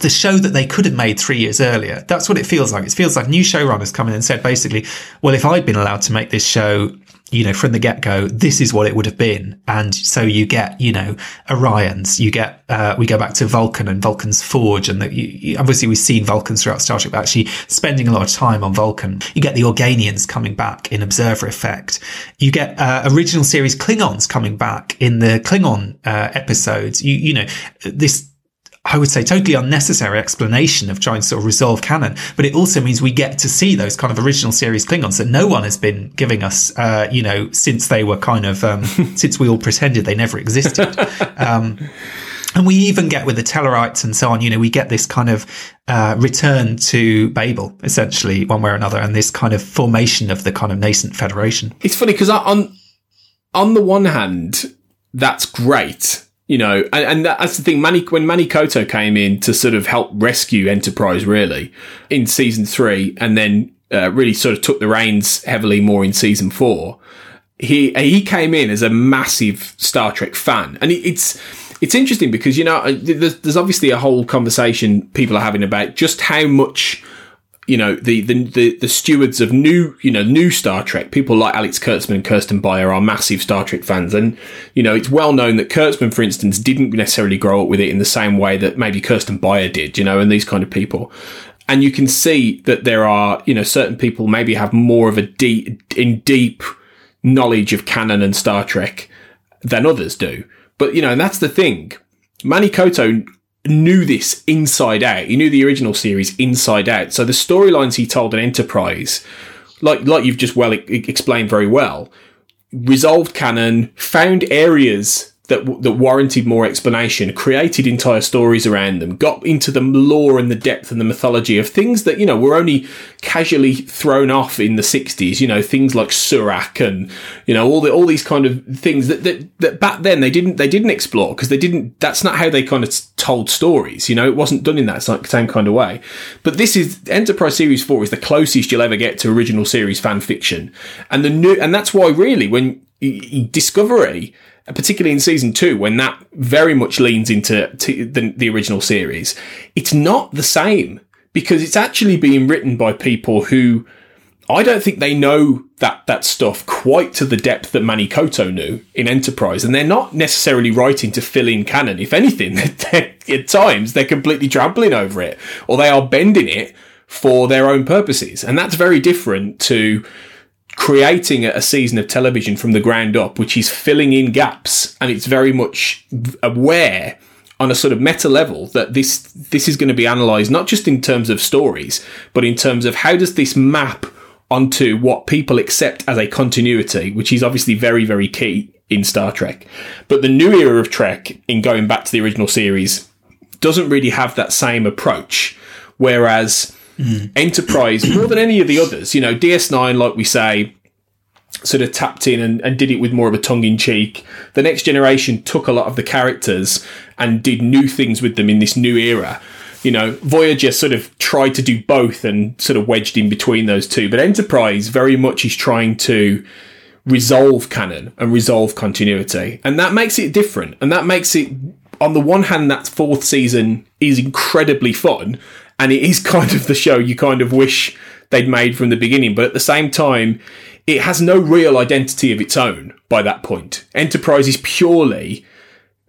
the show that they could have made three years earlier. That's what it feels like. It feels like new showrunners come in and said basically, well, if I'd been allowed to make this show you know, from the get go, this is what it would have been. And so you get, you know, Orions, you get, uh, we go back to Vulcan and Vulcan's Forge. And the, you, obviously we've seen Vulcans throughout Star Trek, but actually spending a lot of time on Vulcan. You get the Organians coming back in Observer Effect. You get, uh, original series Klingons coming back in the Klingon, uh, episodes. You, you know, this, I would say totally unnecessary explanation of trying to sort of resolve canon, but it also means we get to see those kind of original series Klingons that no one has been giving us, uh, you know, since they were kind of, um, since we all pretended they never existed. Um, and we even get with the Tellarites and so on, you know, we get this kind of uh, return to Babel, essentially, one way or another, and this kind of formation of the kind of nascent federation. It's funny because on on the one hand, that's great you know, and, and that's the thing. Manny, when Manny Coto came in to sort of help rescue Enterprise, really in season three, and then uh, really sort of took the reins heavily more in season four. He he came in as a massive Star Trek fan, and it's it's interesting because you know uh, there's, there's obviously a whole conversation people are having about just how much you know, the, the, the, the, stewards of new, you know, new Star Trek, people like Alex Kurtzman and Kirsten Beyer are massive Star Trek fans. And, you know, it's well known that Kurtzman, for instance, didn't necessarily grow up with it in the same way that maybe Kirsten Beyer did, you know, and these kind of people. And you can see that there are, you know, certain people maybe have more of a deep, in deep knowledge of canon and Star Trek than others do. But, you know, and that's the thing. Manny Coto knew this inside out. He knew the original series inside out. So the storylines he told in Enterprise, like like you've just well explained very well, resolved canon, found areas that that warranted more explanation, created entire stories around them, got into the lore and the depth and the mythology of things that you know were only casually thrown off in the '60s. You know, things like Surak and you know all the all these kind of things that that, that back then they didn't they didn't explore because they didn't. That's not how they kind of told stories. You know, it wasn't done in that same kind of way. But this is Enterprise Series Four is the closest you'll ever get to original series fan fiction, and the new and that's why really when Discovery particularly in season two, when that very much leans into the, the original series, it's not the same because it's actually being written by people who I don't think they know that that stuff quite to the depth that Manny Coto knew in Enterprise, and they're not necessarily writing to fill in canon. If anything, at times they're completely trampling over it, or they are bending it for their own purposes, and that's very different to creating a season of television from the ground up, which is filling in gaps, and it's very much aware on a sort of meta level that this this is going to be analysed not just in terms of stories, but in terms of how does this map onto what people accept as a continuity, which is obviously very, very key in Star Trek. But the new era of Trek, in going back to the original series, doesn't really have that same approach. Whereas mm. Enterprise, more than any of the others, you know, DS9, like we say, sort of tapped in and, and did it with more of a tongue in cheek. The next generation took a lot of the characters and did new things with them in this new era. You know, Voyager sort of tried to do both and sort of wedged in between those two, but Enterprise very much is trying to resolve canon and resolve continuity. And that makes it different. And that makes it, on the one hand, that fourth season is incredibly fun. And it is kind of the show you kind of wish they'd made from the beginning. But at the same time, it has no real identity of its own by that point. Enterprise is purely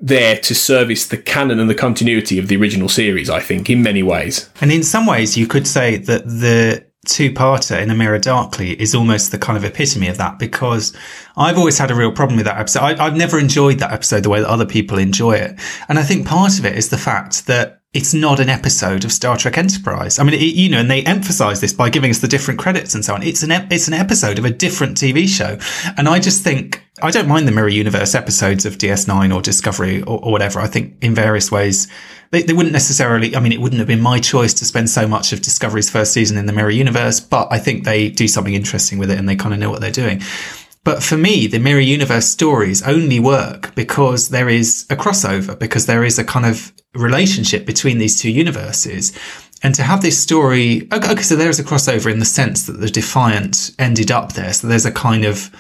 there to service the canon and the continuity of the original series, I think, in many ways. And in some ways, you could say that the two-parter in A Mirror Darkly is almost the kind of epitome of that because I've always had a real problem with that episode. I, have never enjoyed that episode the way that other people enjoy it. And I think part of it is the fact that it's not an episode of Star Trek Enterprise. I mean, it, you know, and they emphasize this by giving us the different credits and so on. It's an ep- it's an episode of a different TV show, and I just think I don't mind the Mirror Universe episodes of DS9 or Discovery or, or whatever. I think in various ways they, they wouldn't necessarily. I mean, it wouldn't have been my choice to spend so much of Discovery's first season in the Mirror Universe, but I think they do something interesting with it and they kind of know what they're doing. But for me, the Mirror Universe stories only work because there is a crossover, because there is a kind of relationship between these two universes. And to have this story, okay, so there's a crossover in the sense that the Defiant ended up there. So there's a kind of,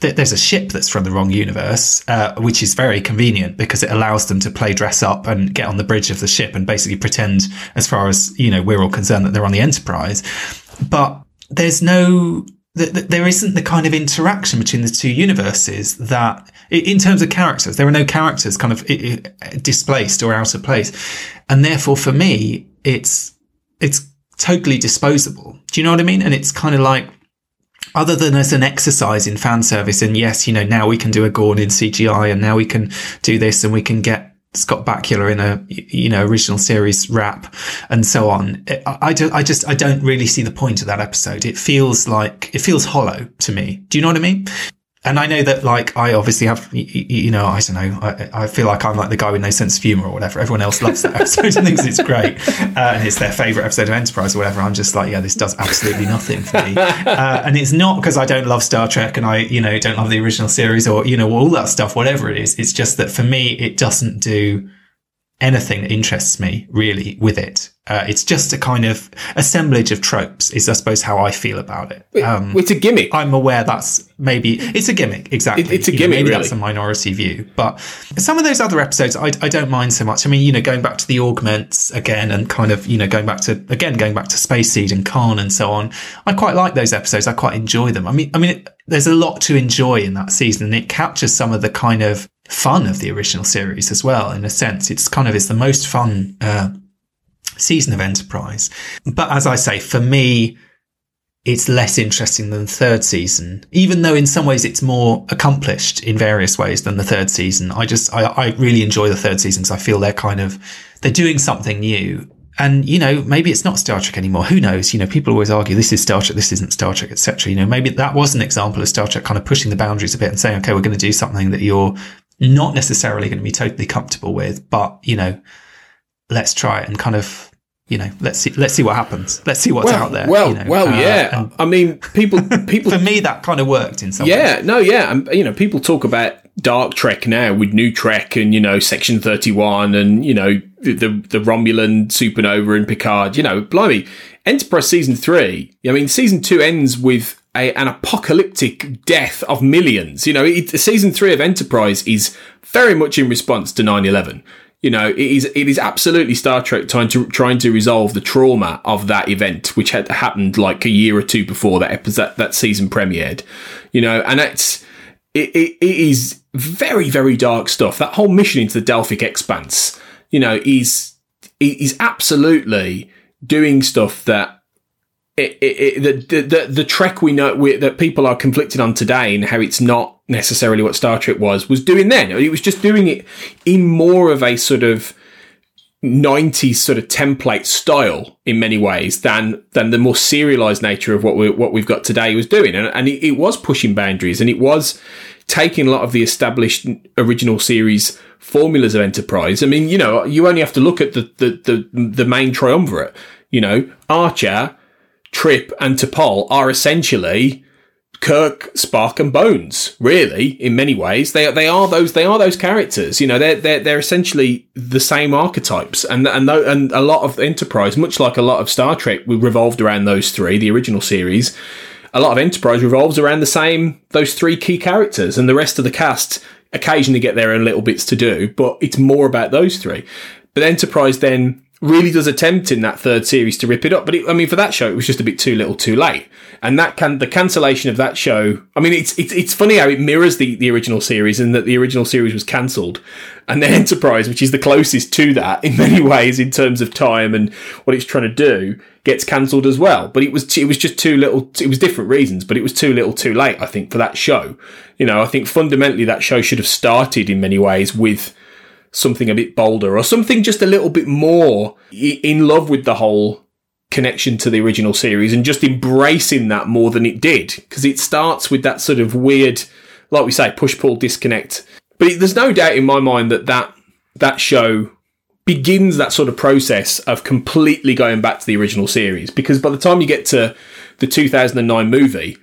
there's a ship that's from the wrong universe, uh, which is very convenient because it allows them to play dress up and get on the bridge of the ship and basically pretend, as far as, you know, we're all concerned that they're on the Enterprise. But there's no there isn't the kind of interaction between the two universes that, in terms of characters, there are no characters kind of displaced or out of place. And therefore, for me, it's, it's totally disposable. Do you know what I mean? And it's kind of like, other than as an exercise in fan service, and yes, you know, now we can do a Gorn in CGI and now we can do this and we can get Scott Bakula in a you know original series wrap and so on. I, don't. I just. I don't really see the point of that episode. It feels like it feels hollow to me. Do you know what I mean? And I know that like I obviously have you know I don't know I, I, feel like I'm like the guy with no sense of humor or whatever. Everyone else loves that episode and thinks it's great uh, and it's their favorite episode of Enterprise or whatever. I'm just like yeah, this does absolutely nothing for me. Uh, and it's not because I don't love Star Trek and I you know don't love the original series or you know all that stuff. Whatever it is, it's just that for me it doesn't do anything that interests me really with it. Uh, it's just a kind of assemblage of tropes is I suppose how I feel about it. Um, it's a gimmick. I'm aware that's maybe it's a gimmick. Exactly. It, it's a you gimmick. Know, maybe really. that's a minority view, but some of those other episodes I, I don't mind so much. I mean, you know, going back to the augments again and kind of, you know, going back to, again, going back to Space Seed and Khan and so on. I quite like those episodes. I quite enjoy them. I mean, I mean, it, there's a lot to enjoy in that season and it captures some of the kind of fun of the original series as well. In a sense, it's kind of it's the most fun uh, season of Enterprise. But as I say, for me, it's less interesting than the third season, even though in some ways it's more accomplished in various ways than the third season. I just, I, I really enjoy the third season because I feel they're kind of, they're doing something new. And, you know, maybe it's not Star Trek anymore. Who knows? You know, people always argue this is Star Trek, this isn't Star Trek, etc. You know, maybe that was an example of Star Trek kind of pushing the boundaries a bit and saying, okay, we're going to do something that you're not necessarily going to be totally comfortable with, but you know, let's try it and kind of you know, let's see, let's see what happens. Let's see what's well, out there. Well, you know, well, uh, yeah. I mean, people, people. for me, that kind of worked in some. Yeah, ways. no, yeah, and you know, people talk about Dark Trek now with New Trek and you know Section Thirty One and you know the, the the Romulan Supernova and Picard. You know, blimey, Enterprise season three. I mean, season two ends with a, an apocalyptic death of millions. You know, it, season three of Enterprise is very much in response to 9-11. You know, it is it is absolutely Star Trek trying to trying to resolve the trauma of that event, which had happened like a year or two before that episode, that season premiered. You know, and it's it, it, it is very very dark stuff. That whole mission into the Delphic Expanse, you know, is is absolutely doing stuff that it, it, the, the, the Trek we know we, that people are conflicted on today and how it's not necessarily what Star Trek was was doing then. It was just doing it in more of a sort of 90s sort of template style in many ways than than the more serialized nature of what we what we've got today was doing and, and it, it was pushing boundaries and it was taking a lot of the established original series formulas of enterprise i mean you know you only have to look at the the the, the main triumvirate you know archer trip and T'Pol are essentially Kirk, Spock, and Bones. Really, in many ways, they they are those they are those characters. You know, they're they're they're essentially the same archetypes, and and and a lot of Enterprise, much like a lot of Star Trek, we revolved around those three, the original series. A lot of Enterprise revolves around the same those three key characters, and the rest of the cast occasionally get their own little bits to do, but it's more about those three. But Enterprise then really does attempt in that third series to rip it up. But it, I mean, for that show, it was just a bit too little, too late. And that can the cancellation of that show. I mean, it's it's it's funny how it mirrors the the original series, and that the original series was cancelled, and then Enterprise, which is the closest to that in many ways in terms of time and what it's trying to do, gets cancelled as well. But it was it was just too little. It was different reasons, but it was too little, too late. I think for that show. You know, I think fundamentally that show should have started in many ways with something a bit bolder or something just a little bit more in love with the whole connection to the original series and just embracing that more than it did. Because it starts with that sort of weird like we say push pull disconnect. But it, there's no doubt in my mind that that that show begins that sort of process of completely going back to the original series. Because by the time you get to the 2009 movie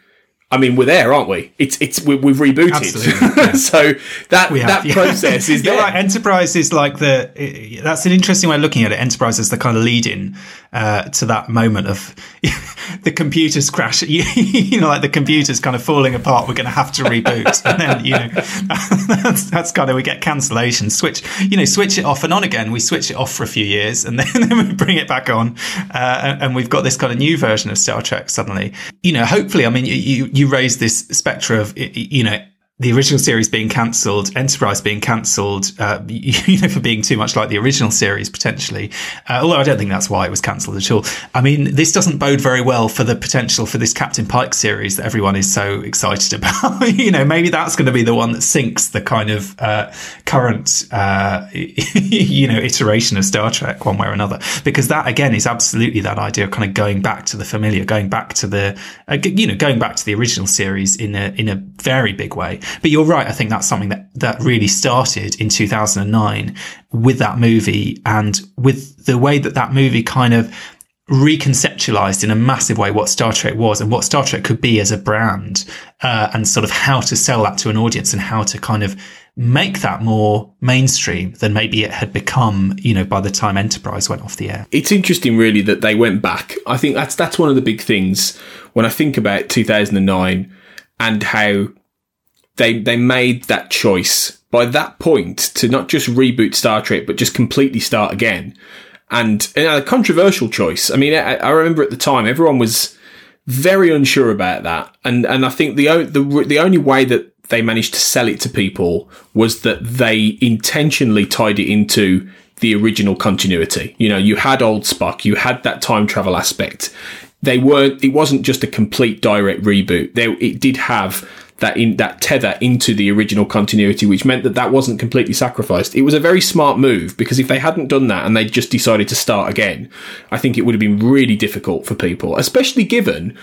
I mean, we're there, aren't we? It's it's we, have rebooted, yeah. so that have, that yeah. process is there. Right. Enterprise is like the. That's an interesting way of looking at it. Enterprise is the kind of lead-in uh, to that moment of the computers crash. You, you, know, like the computers kind of falling apart. We're going to have to reboot, and then you know that's, that's kind of we get cancellation. Switch, you know, switch it off and on again. We switch it off for a few years, and then, then we bring it back on, uh, and, and, we've got this kind of new version of Star Trek suddenly. You know, hopefully, I mean, you you raised this spectre of you know the original series being cancelled, Enterprise being cancelled, uh, you know, for being too much like the original series potentially. Uh, although I don't think that's why it was cancelled at all. I mean, this doesn't bode very well for the potential for this Captain Pike series that everyone is so excited about. you know, maybe that's going to be the one that sinks the kind of uh, current, uh, you know, iteration of Star Trek one way or another. Because that again is absolutely that idea of kind of going back to the familiar, going back to the, uh, you know, going back to the original series in a in a very big way. But you're right. I think that's something that, that really started in 2009 with that movie and with the way that that movie kind of reconceptualized in a massive way what Star Trek was and what Star Trek could be as a brand, uh, and sort of how to sell that to an audience and how to kind of make that more mainstream than maybe it had become, you know, by the time Enterprise went off the air. It's interesting really that they went back. I think that's that's one of the big things when I think about 2009 and how they they made that choice by that point to not just reboot Star Trek but just completely start again. And, and a controversial choice. I mean, I, I, remember at the time everyone was very unsure about that, and and I think the the the only way that they managed to sell it to people was that they intentionally tied it into the original continuity. You know, you had old Spock, you had that time travel aspect. They weren't. It wasn't just a complete direct reboot. There, it did have that in that tether into the original continuity, which meant that that wasn't completely sacrificed. It was a very smart move because if they hadn't done that and they just decided to start again, I think it would have been really difficult for people, especially given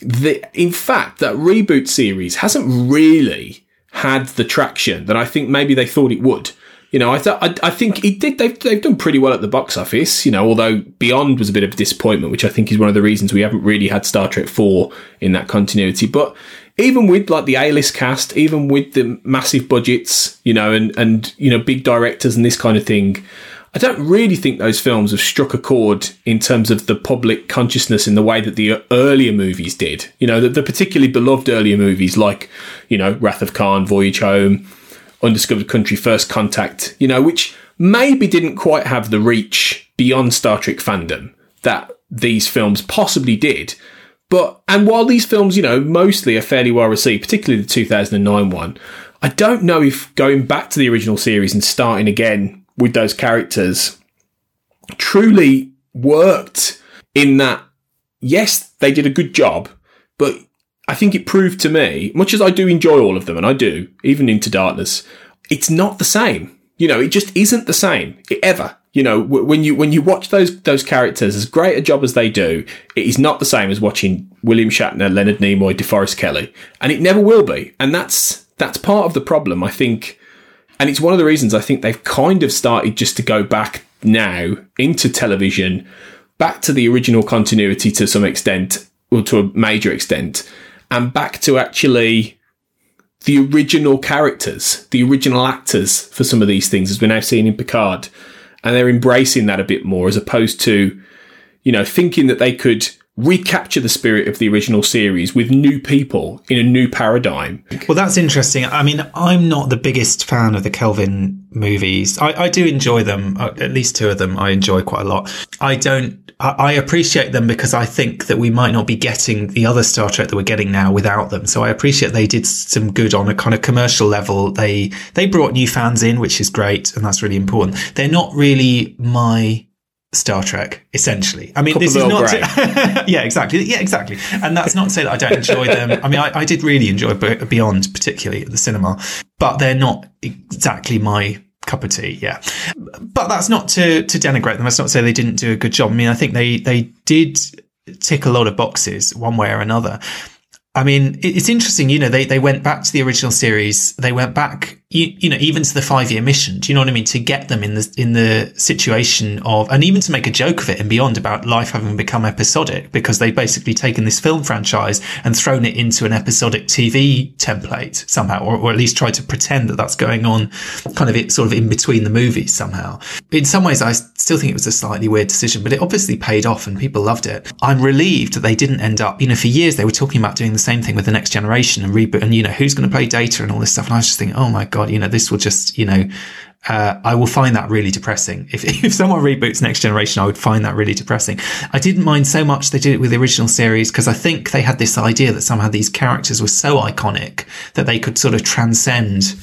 that, in fact, that reboot series hasn't really had the traction that I think maybe they thought it would. You know, I, th- I, I think it did. They've, they've done pretty well at the box office. You know, although Beyond was a bit of a disappointment, which I think is one of the reasons we haven't really had Star Trek Four in that continuity. But even with like the A-list cast, even with the massive budgets, you know, and and you know big directors and this kind of thing, I don't really think those films have struck a chord in terms of the public consciousness in the way that the earlier movies did. You know, the, the particularly beloved earlier movies like you know Wrath of Khan, Voyage Home, Undiscovered Country, First Contact. You know, which maybe didn't quite have the reach beyond Star Trek fandom that these films possibly did. But and while these films, you know, mostly are fairly well received, particularly the 2009 one, I don't know if going back to the original series and starting again with those characters truly worked in that yes, they did a good job, but I think it proved to me, much as I do enjoy all of them, and I do, even Into Darkness, it's not the same. You know, it just isn't the same. Ever. You know, w- when you when you watch those those characters, as great a job as they do, it is not the same as watching William Shatner, Leonard Nimoy, DeForest Kelley, and it never will be. And that's that's part of the problem, I think. And it's one of the reasons I think they've kind of started just to go back now into television, back to the original continuity to some extent, or to a major extent, and back to actually the original characters, the original actors for some of these things, as we're now seeing in Picard and they're embracing that a bit more as opposed to, you know, thinking that they could recapture the spirit of the original series with new people in a new paradigm. Well, that's interesting. I mean, I'm not the biggest fan of the Kelvin movies. I, I do enjoy them. Uh, at least two of them I enjoy quite a lot. I don't. I, appreciate them because I think that we might not be getting the other Star Trek that we're getting now without them. So I appreciate they did some good on a kind of commercial level. They they brought new fans in, which is great, and that's really important. They're not really my Star Trek, essentially. I mean, this is not. To, yeah, exactly. Yeah, exactly. And that's not to say that I don't enjoy them. I mean, I, I did really enjoy Beyond, particularly at the cinema, but they're not exactly my cup of tea. Yeah, but that's not to to denigrate them. That's not to say they didn't do a good job. I mean, I think they they did tick a lot of boxes one way or another. I mean, it- it's interesting, you know, they, they went back to the original series. They went back, you, you know, even to the five year mission. Do you know what I mean? To get them in the, in the situation of, and even to make a joke of it and beyond about life having become episodic because they've basically taken this film franchise and thrown it into an episodic TV template somehow, or, or at least tried to pretend that that's going on kind of it sort of in between the movies somehow. In some ways, I still think it was a slightly weird decision, but it obviously paid off and people loved it. I'm relieved that they didn't end up, you know, for years they were talking about doing the same thing with the next generation and reboot and, you know, who's going to play data and all this stuff. And I was just thinking, oh my God, you know, this will just, you know, uh, I will find that really depressing. If, if someone reboots Next Generation, I would find that really depressing. I didn't mind so much they did it with the original series because I think they had this idea that somehow these characters were so iconic that they could sort of transcend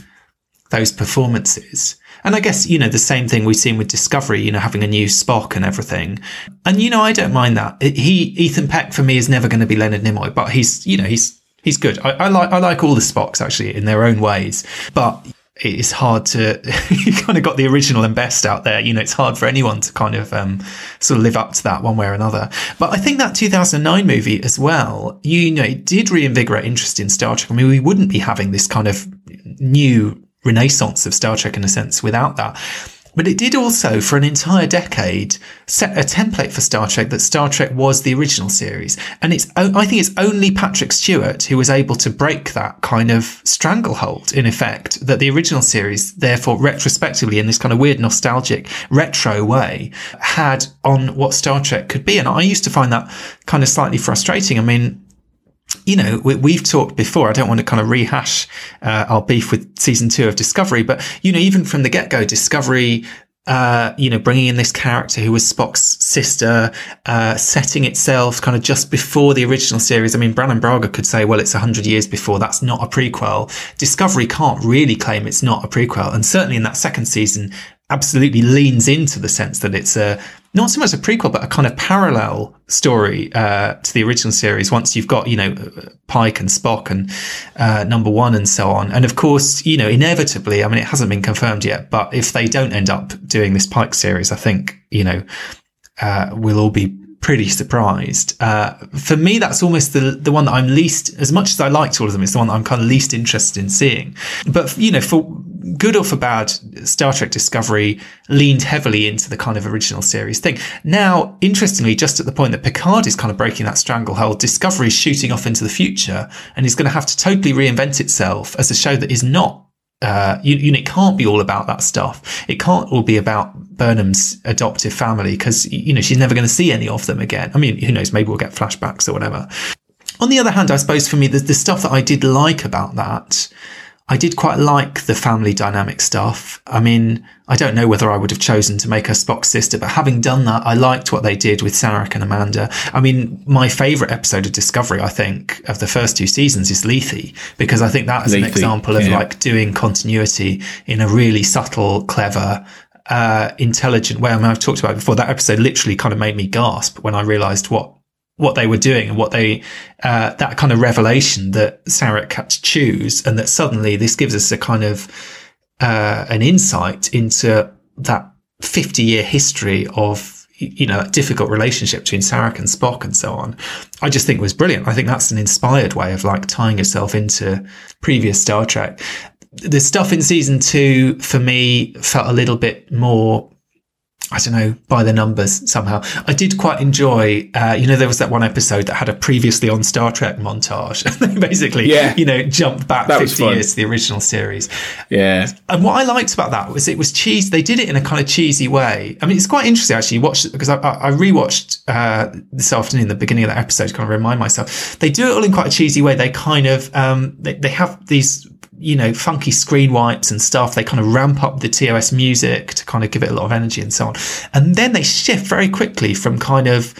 those performances. And I guess, you know, the same thing we've seen with Discovery, you know, having a new Spock and everything. And, you know, I don't mind that. He, Ethan Peck for me is never going to be Leonard Nimoy, but he's, you know, he's, he's good. I, I like, I like all the Spocks actually in their own ways, but it's hard to, you kind of got the original and best out there. You know, it's hard for anyone to kind of, um, sort of live up to that one way or another. But I think that 2009 movie as well, you know, it did reinvigorate interest in Star Trek. I mean, we wouldn't be having this kind of new renaissance of Star Trek in a sense without that. But it did also, for an entire decade, set a template for Star Trek that Star Trek was the original series. And it's, I think it's only Patrick Stewart who was able to break that kind of stranglehold, in effect, that the original series, therefore, retrospectively, in this kind of weird nostalgic retro way, had on what Star Trek could be. And I used to find that kind of slightly frustrating. I mean, you know, we, we've talked before. I don't want to kind of rehash uh, our beef with season two of Discovery, but you know, even from the get go, Discovery. Uh, you know, bringing in this character who was Spock's sister, uh, setting itself kind of just before the original series. I mean, Brannon Braga could say, well, it's 100 years before. That's not a prequel. Discovery can't really claim it's not a prequel. And certainly in that second season, absolutely leans into the sense that it's a not so much a prequel, but a kind of parallel story uh, to the original series. Once you've got you know Pike and Spock and uh, Number One and so on, and of course you know inevitably, I mean it hasn't been confirmed yet, but if they don't end up doing this Pike series, I think you know uh, we'll all be pretty surprised. Uh, for me, that's almost the the one that I'm least, as much as I liked all of them, it's the one that I'm kind of least interested in seeing. But you know, for good or for bad, Star Trek Discovery leaned heavily into the kind of original series thing. Now, interestingly, just at the point that Picard is kind of breaking that stranglehold, Discovery is shooting off into the future and is going to have to totally reinvent itself as a show that is not uh, you, you know, it can't be all about that stuff. It can't all be about Burnham's adoptive family because, you know, she's never going to see any of them again. I mean, who knows? Maybe we'll get flashbacks or whatever. On the other hand, I suppose for me, the, the stuff that I did like about that, I did quite like the family dynamic stuff. I mean, I don't know whether I would have chosen to make her Spock's sister, but having done that, I liked what they did with Sarek and Amanda. I mean, my favourite episode of Discovery, I think, of the first two seasons is Lethe, because I think that is an example of yeah. like doing continuity in a really subtle, clever, uh, intelligent way. I mean, I've talked about it before. That episode literally kind of made me gasp when I realised what what they were doing and what they uh, that kind of revelation that Sarek had to choose, and that suddenly this gives us a kind of uh, an insight into that 50 year history of you know, difficult relationship between Sarek and Spock and so on, I just think was brilliant. I think that's an inspired way of like tying yourself into previous Star Trek. The stuff in season two for me felt a little bit more I don't know, by the numbers somehow. I did quite enjoy, uh, you know, there was that one episode that had a previously on Star Trek montage. they basically, Yeah. you know, jumped back That 50 years to the original series. Yeah. And what I liked about that was it was cheese. They did it in a kind of cheesy way. I mean, it's quite interesting actually. Watch because I, I I rewatched uh, this afternoon the beginning of that episode to kind of remind myself. They do it all in quite a cheesy way. They kind of um, they, they have these you know funky screen wipes and stuff. They kind of ramp up the TOS music to kind of give it a lot of energy and so on. And then they shift very quickly from kind of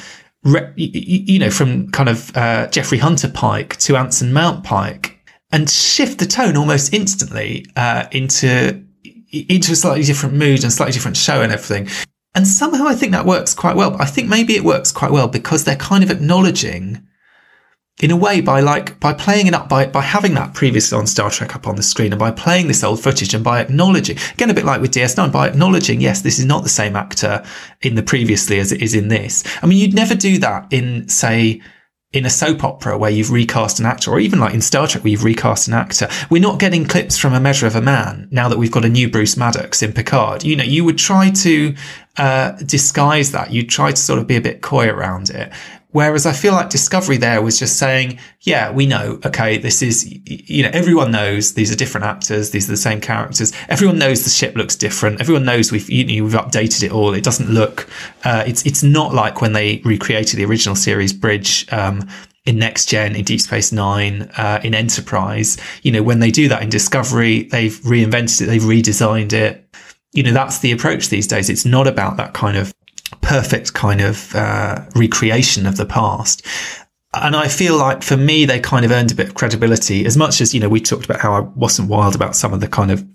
you know from kind of uh, Jeffrey Hunter Pike to Anson Mount Pike and shift the tone almost instantly uh, into into a slightly different mood and slightly different show and everything. And somehow I think that works quite well. But I think maybe it works quite well because they're kind of acknowledging, in a way, by like by playing it up by by having that previously on Star Trek up on the screen and by playing this old footage and by acknowledging again a bit like with DS9 by acknowledging yes this is not the same actor in the previously as it is in this. I mean you'd never do that in say in a soap opera where you've recast an actor, or even like in Star Trek where you've recast an actor, we're not getting clips from A Measure of a Man now that we've got a new Bruce Maddox in Picard. You know, you would try to uh, disguise that. You'd try to sort of be a bit coy around it. Whereas I feel like Discovery there was just saying, yeah, we know, okay, this is, you know, everyone knows these are different actors. These are the same characters. Everyone knows the ship looks different. Everyone knows we've, you know, we've updated it all. It doesn't look, uh, it's, it's not like when they recreated the original series bridge, um, in Next Gen, in Deep Space Nine, uh, in Enterprise. You know, when they do that in Discovery, they've reinvented it, they've redesigned it. You know, that's the approach these days. It's not about that kind of perfect kind of uh, recreation of the past. And I feel like for me, they kind of earned a bit of credibility as much as, you know, we talked about how I wasn't wild about some of the kind of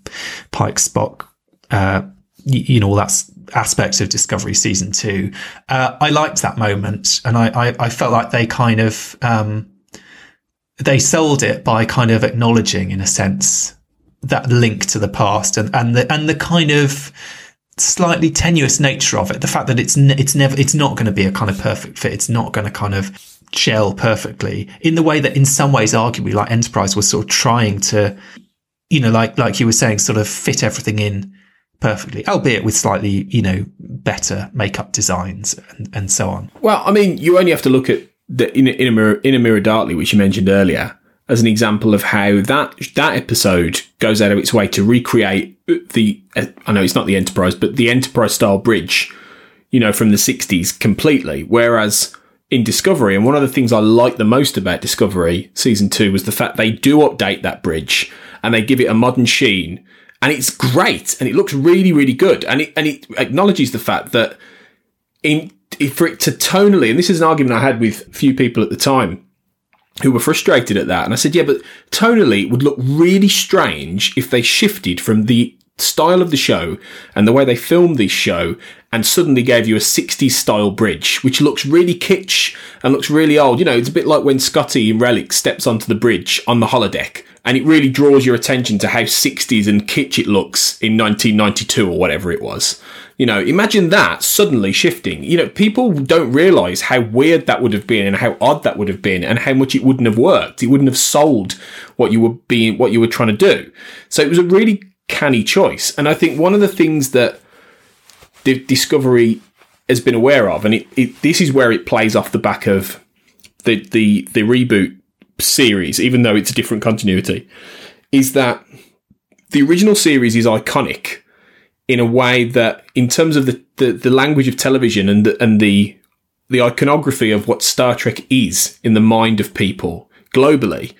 Pike Spock, uh, y- you know, all that aspects of Discovery season two. Uh, I liked that moment and I, I, I felt like they kind of, um, they sold it by kind of acknowledging in a sense that link to the past and, and the, and the kind of, slightly tenuous nature of it. The fact that it's n- it's never it's not going to be a kind of perfect fit. It's not going to kind of gel perfectly in the way that in some ways, arguably, like Enterprise was sort of trying to, you know, like like you were saying, sort of fit everything in perfectly, albeit with slightly you know better makeup designs and, and so on. Well, I mean, you only have to look at the in, in a mirror in a mirror darkly, which you mentioned earlier, as an example of how that that episode goes out of its way to recreate the. I know it's not the Enterprise, but the Enterprise style bridge, you know, from the '60s completely. Whereas in Discovery, and one of the things I liked the most about Discovery season two was the fact they do update that bridge and they give it a modern sheen. And it's great, and it looks really, really good, and it and it acknowledges the fact that in for it to tonally, and this is an argument I had with a few people at the time who were frustrated at that. And I said, yeah, but tonally it would look really strange if they shifted from the style of the show and the way they filmed this show and suddenly gave you a 60s style bridge, which looks really kitsch and looks really old. You know, it's a bit like when Scotty in Relic steps onto the bridge on the holodeck and it really draws your attention to how 60s and kitsch it looks in 1992 or whatever it was. You know, imagine that suddenly shifting. You know, people don't realize how weird that would have been and how odd that would have been and how much it wouldn't have worked. It wouldn't have sold what you were being, what you were trying to do. So it was a really canny choice. And I think one of the things that Discovery has been aware of, and it, it, this is where it plays off the back of the, the, the reboot series, even though it's a different continuity, is that the original series is iconic in a way that, in terms of the, the, the language of television and the, and the the iconography of what Star Trek is in the mind of people globally,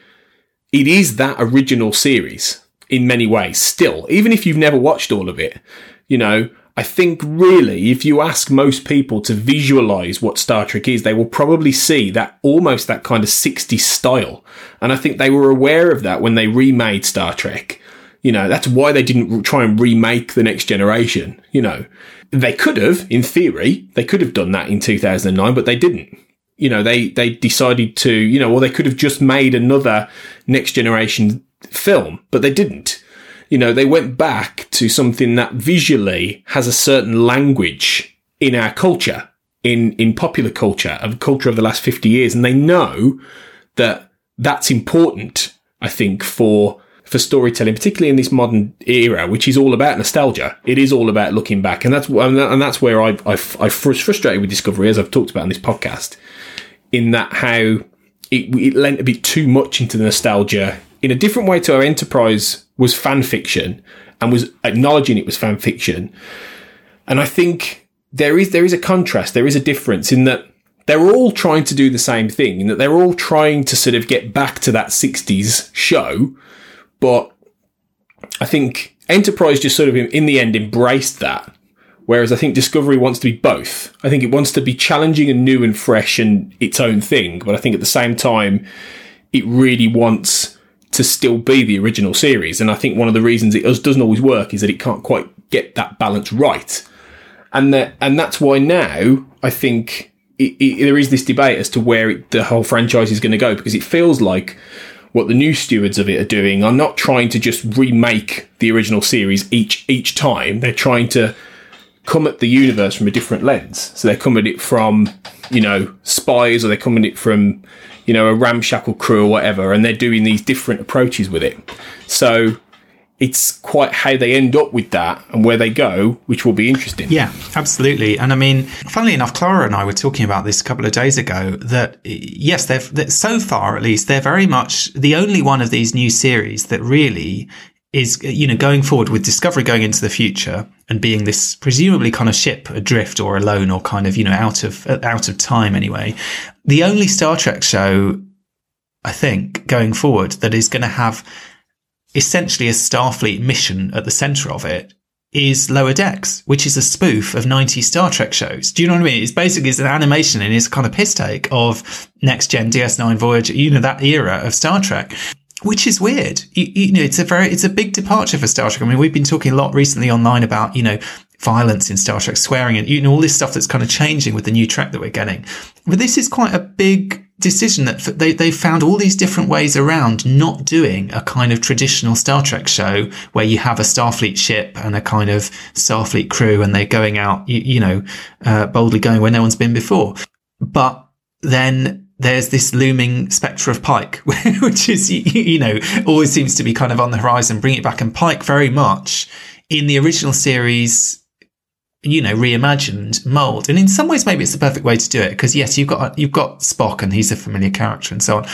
it is that original series in many ways. Still, even if you've never watched all of it, you know. I think really, if you ask most people to visualize what Star Trek is, they will probably see that almost that kind of 60s style. And I think they were aware of that when they remade Star Trek. You know, that's why they didn't try and remake the next generation. You know, they could have, in theory, they could have done that in 2009, but they didn't. You know, they, they decided to, you know, or they could have just made another next generation film, but they didn't. You know, they went back to something that visually has a certain language in our culture, in, in popular culture, of culture of the last 50 years. And they know that that's important, I think, for for storytelling, particularly in this modern era, which is all about nostalgia. It is all about looking back, and that's and that's where I I I frustrated with Discovery, as I've talked about in this podcast, in that how it, it lent a bit too much into the nostalgia in a different way to our Enterprise was fan fiction and was acknowledging it was fan fiction, and I think there is there is a contrast, there is a difference in that they're all trying to do the same thing, in that they're all trying to sort of get back to that 60s show, but I think Enterprise just sort of in the end embraced that. Whereas I think Discovery wants to be both. I think it wants to be challenging and new and fresh and its own thing. But I think at the same time, it really wants to still be the original series. And I think one of the reasons it doesn't always work is that it can't quite get that balance right. And that, and that's why now I think it, it, there is this debate as to where it, the whole franchise is going to go because it feels like what the new stewards of it are doing are not trying to just remake the original series each each time. They're trying to come at the universe from a different lens. So they're coming at it from, you know, spies or they're coming at it from, you know, a ramshackle crew or whatever, and they're doing these different approaches with it. So it's quite how they end up with that and where they go, which will be interesting. Yeah, absolutely. And I mean, funnily enough, Clara and I were talking about this a couple of days ago that yes, they've, so far at least, they're very much the only one of these new series that really is, you know, going forward with Discovery going into the future and being this presumably kind of ship adrift or alone or kind of, you know, out of, out of time anyway. The only Star Trek show, I think, going forward that is going to have essentially a Starfleet mission at the center of it is Lower Decks, which is a spoof of 90 Star Trek shows. Do you know what I mean? It's basically it's an animation and it's kind of piss take of Next Gen, DS9 Voyager, you know, that era of Star Trek. Which is weird. You, you know, it's a very, it's a big departure for Star Trek. I mean, we've been talking a lot recently online about, you know, violence in Star Trek, swearing and, you know, all this stuff that's kind of changing with the new Trek that we're getting. But this is quite a big decision that they, they found all these different ways around not doing a kind of traditional Star Trek show where you have a Starfleet ship and a kind of Starfleet crew and they're going out, you, you know, uh, boldly going where no one's been before. But then there's this looming spectre of Pike, which is, you know, always seems to be kind of on the horizon. Bring it back. And Pike very much in the original series you know, reimagined mold. And in some ways, maybe it's the perfect way to do it because yes, you've got, you've got Spock and he's a familiar character and so on.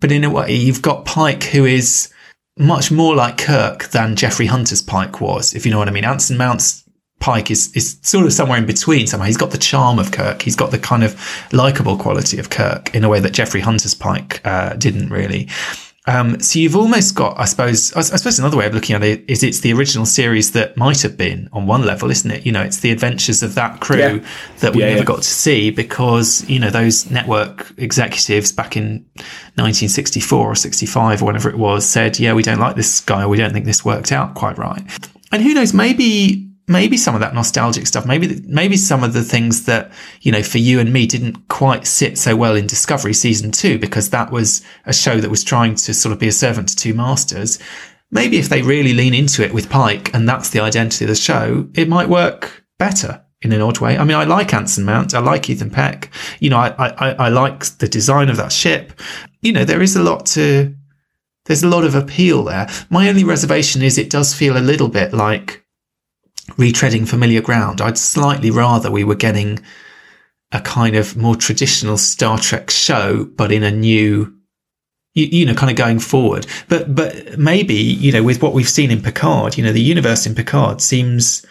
But in a way, you've got Pike who is much more like Kirk than Jeffrey Hunter's Pike was, if you know what I mean. Anson Mount's Pike is, is sort of somewhere in between somehow. He's got the charm of Kirk. He's got the kind of likable quality of Kirk in a way that Jeffrey Hunter's Pike uh, didn't really. Um, so you've almost got, I suppose, I suppose another way of looking at it is it's the original series that might have been on one level, isn't it? You know, it's the adventures of that crew yeah. that we yeah, never yeah. got to see because, you know, those network executives back in 1964 or 65 or whenever it was said, yeah, we don't like this guy we don't think this worked out quite right. And who knows, maybe maybe some of that nostalgic stuff, maybe maybe some of the things that you know for you and me didn't quite sit so well in Discovery season two because that was a show that was trying to sort of be a servant to two masters. Maybe if they really lean into it with Pike and that's the identity of the show, it might work better in an odd way. I mean, I like Anson Mount. I like Ethan Peck. You know, I, I, I like the design of that ship. You know, there is a lot to, there's a lot of appeal there. My only reservation is it does feel a little bit like retreading familiar ground. I'd slightly rather we were getting a kind of more traditional Star Trek show, but in a new, you, you, know, kind of going forward. But, but maybe, you know, with what we've seen in Picard, you know, the universe in Picard seems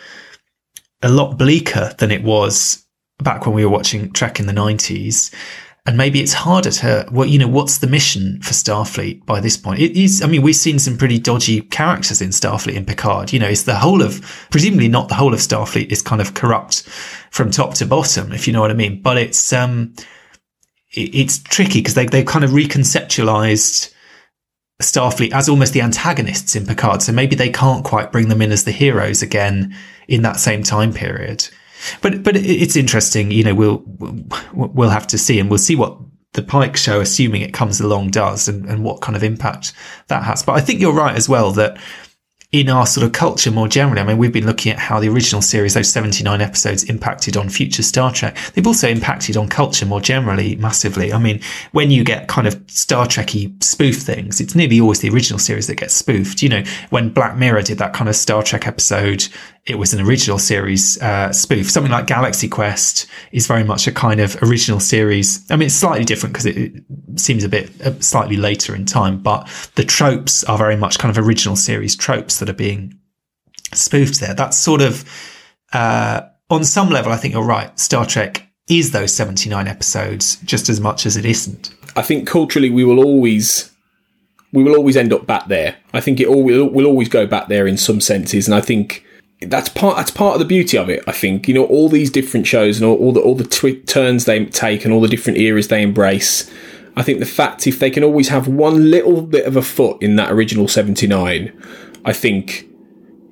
a lot bleaker than it was back when we were watching Trek in the 90s and maybe it's harder to well you know what's the mission for starfleet by this point? It is i mean we've seen some pretty dodgy characters in starfleet in picard. You know it's the whole of presumably not the whole of starfleet is kind of corrupt from top to bottom if you know what i mean. But it's um it, it's tricky because they, they've kind of reconceptualized starfleet as almost the antagonists in picard. So maybe they can't quite bring them in as the heroes again in that same time period but but it's interesting. You know, we'll we'll have to see, and we'll see what the Pike show, assuming it comes along, does, and, and what kind of impact that has. But I think you're right as well that in our sort of culture more generally. I mean, we've been looking at how the original series, those 79 episodes, impacted on future Star Trek. They've also impacted on culture more generally massively. I mean, when you get kind of Star Trekky spoof things, it's nearly always the original series that gets spoofed. You know, when Black Mirror did that kind of Star Trek episode, it was an original series uh, spoof. Something like Galaxy Quest is very much a kind of original series. I mean, it's slightly different because it, seems a bit uh, slightly later in time, but the tropes are very much kind of original series tropes that are being spoofed there. That's sort of, uh, on some level, I think you're right. Star Trek is those 79 episodes just as much as it isn't. I think culturally we will always we will always end up back there. I think it all will will always go back there in some senses, and I think that's part that's part of the beauty of it. I think you know all these different shows and all, all the all the twi- turns they take and all the different eras they embrace. I think the fact if they can always have one little bit of a foot in that original seventy nine, I think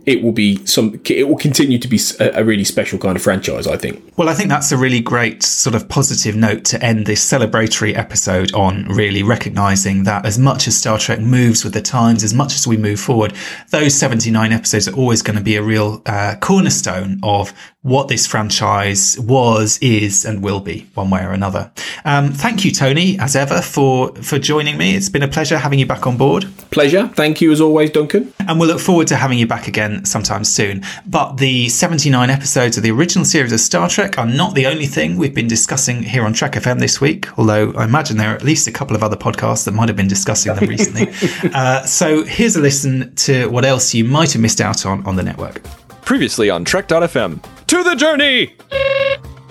it will be some. It will continue to be a, a, really special kind of franchise. I think. Well, I think that's a really great sort of positive note to end this celebratory episode on. Really recognizing that as much as Star Trek moves with the times, as much as we move forward, those seventy nine episodes are always going to be a real uh, cornerstone of what this franchise was, is, and will be, one way or another. Um, thank you, Tony, as ever, for for joining me. It's been a pleasure having you back on board. Pleasure. Thank you as always, Duncan. And we'll look forward to having you back again sometime soon. But the 79 episodes of the original series of Star Trek are not the only thing we've been discussing here on Trek FM this week, although I imagine there are at least a couple of other podcasts that might have been discussing them recently. uh, so here's a listen to what else you might have missed out on on the network. Previously on Trek.fm. To the journey!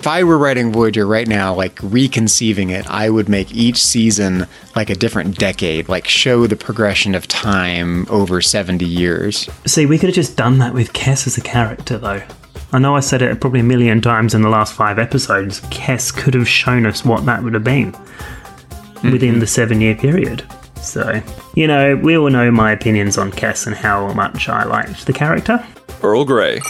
If I were writing Voyager right now, like reconceiving it, I would make each season like a different decade, like show the progression of time over 70 years. See, we could have just done that with Kes as a character, though. I know I said it probably a million times in the last five episodes. Kes could have shown us what that would have been mm-hmm. within the seven year period. So, you know, we all know my opinions on Kes and how much I liked the character. Earl Grey.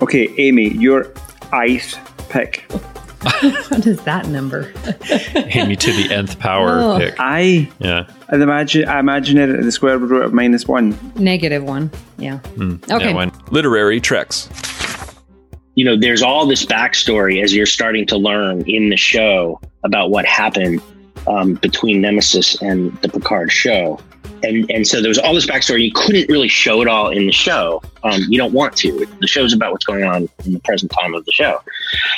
Okay, Amy, your ice pick. what is that number? Amy to the nth power oh. pick. I yeah. I imagine I imagine it at the square root of minus one. Negative one. Yeah. Mm, okay. Yeah, Literary treks. You know, there's all this backstory as you're starting to learn in the show about what happened um, between Nemesis and the Picard show and and so there was all this backstory. You couldn't really show it all in the show. Um, you don't want to. The show's about what's going on in the present time of the show.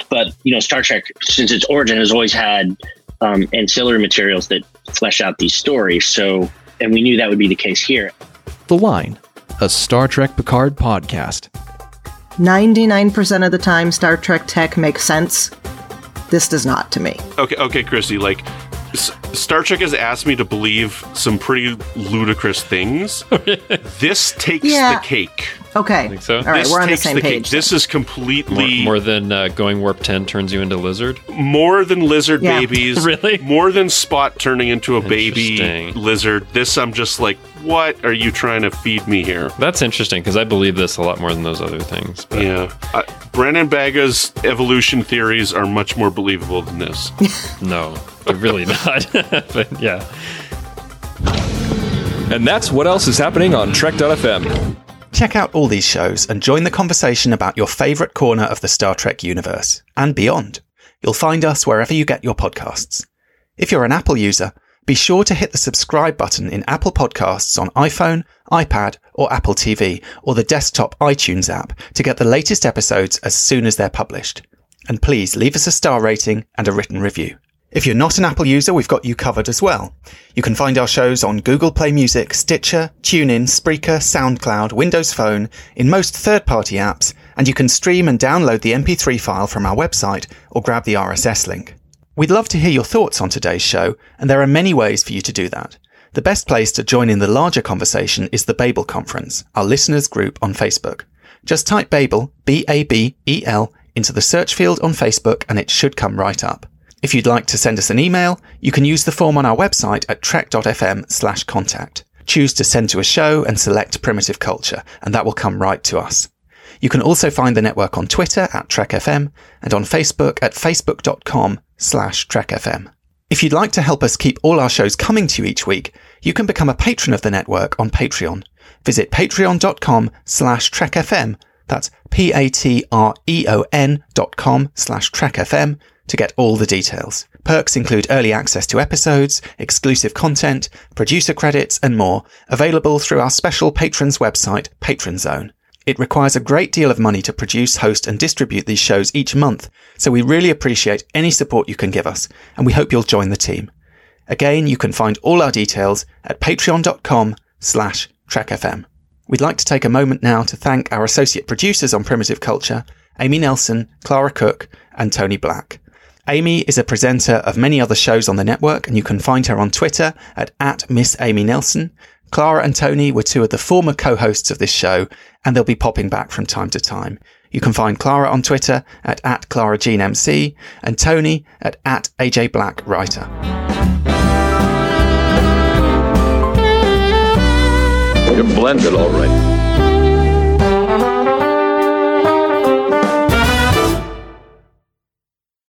But you know, Star Trek, since its origin, has always had um, ancillary materials that flesh out these stories. So, and we knew that would be the case here. The Line, a Star Trek Picard podcast. 99% of the time, Star Trek tech makes sense. This does not to me. Okay, okay, Christy, like Star Trek has asked me to believe some pretty ludicrous things. this takes yeah. the cake. Okay. Think so? All right, this we're on the same the page. This is completely more, more than uh, going warp ten turns you into lizard. More than lizard yeah. babies. really? More than Spot turning into a baby lizard. This I'm just like, what are you trying to feed me here? That's interesting because I believe this a lot more than those other things. But. Yeah, uh, Brannon Braga's evolution theories are much more believable than this. no, they're really not. but yeah. And that's what else is happening on Trek.fm. Check out all these shows and join the conversation about your favourite corner of the Star Trek universe and beyond. You'll find us wherever you get your podcasts. If you're an Apple user, be sure to hit the subscribe button in Apple Podcasts on iPhone, iPad, or Apple TV, or the desktop iTunes app to get the latest episodes as soon as they're published. And please leave us a star rating and a written review. If you're not an Apple user, we've got you covered as well. You can find our shows on Google Play Music, Stitcher, TuneIn, Spreaker, SoundCloud, Windows Phone, in most third-party apps, and you can stream and download the MP3 file from our website or grab the RSS link. We'd love to hear your thoughts on today's show, and there are many ways for you to do that. The best place to join in the larger conversation is the Babel Conference, our listeners group on Facebook. Just type Babel, B-A-B-E-L, into the search field on Facebook and it should come right up. If you'd like to send us an email, you can use the form on our website at trek.fm slash contact. Choose to send to a show and select primitive culture, and that will come right to us. You can also find the network on Twitter at TrekFM and on Facebook at facebook.com slash TrekFM. If you'd like to help us keep all our shows coming to you each week, you can become a patron of the network on Patreon. visit patreon.com slash trekfm. That's P-A-T-R-E-O-N dot com slash trekfm to get all the details. Perks include early access to episodes, exclusive content, producer credits, and more, available through our special patrons website, Patron Zone. It requires a great deal of money to produce, host, and distribute these shows each month, so we really appreciate any support you can give us, and we hope you'll join the team. Again, you can find all our details at patreon.com slash trekfm. We'd like to take a moment now to thank our associate producers on Primitive Culture, Amy Nelson, Clara Cook, and Tony Black. Amy is a presenter of many other shows on the network, and you can find her on Twitter at, at Miss Amy Nelson. Clara and Tony were two of the former co-hosts of this show, and they'll be popping back from time to time. You can find Clara on Twitter at, at ClaraJeanMC and Tony at, at AJ Black Writer. You're blended all right.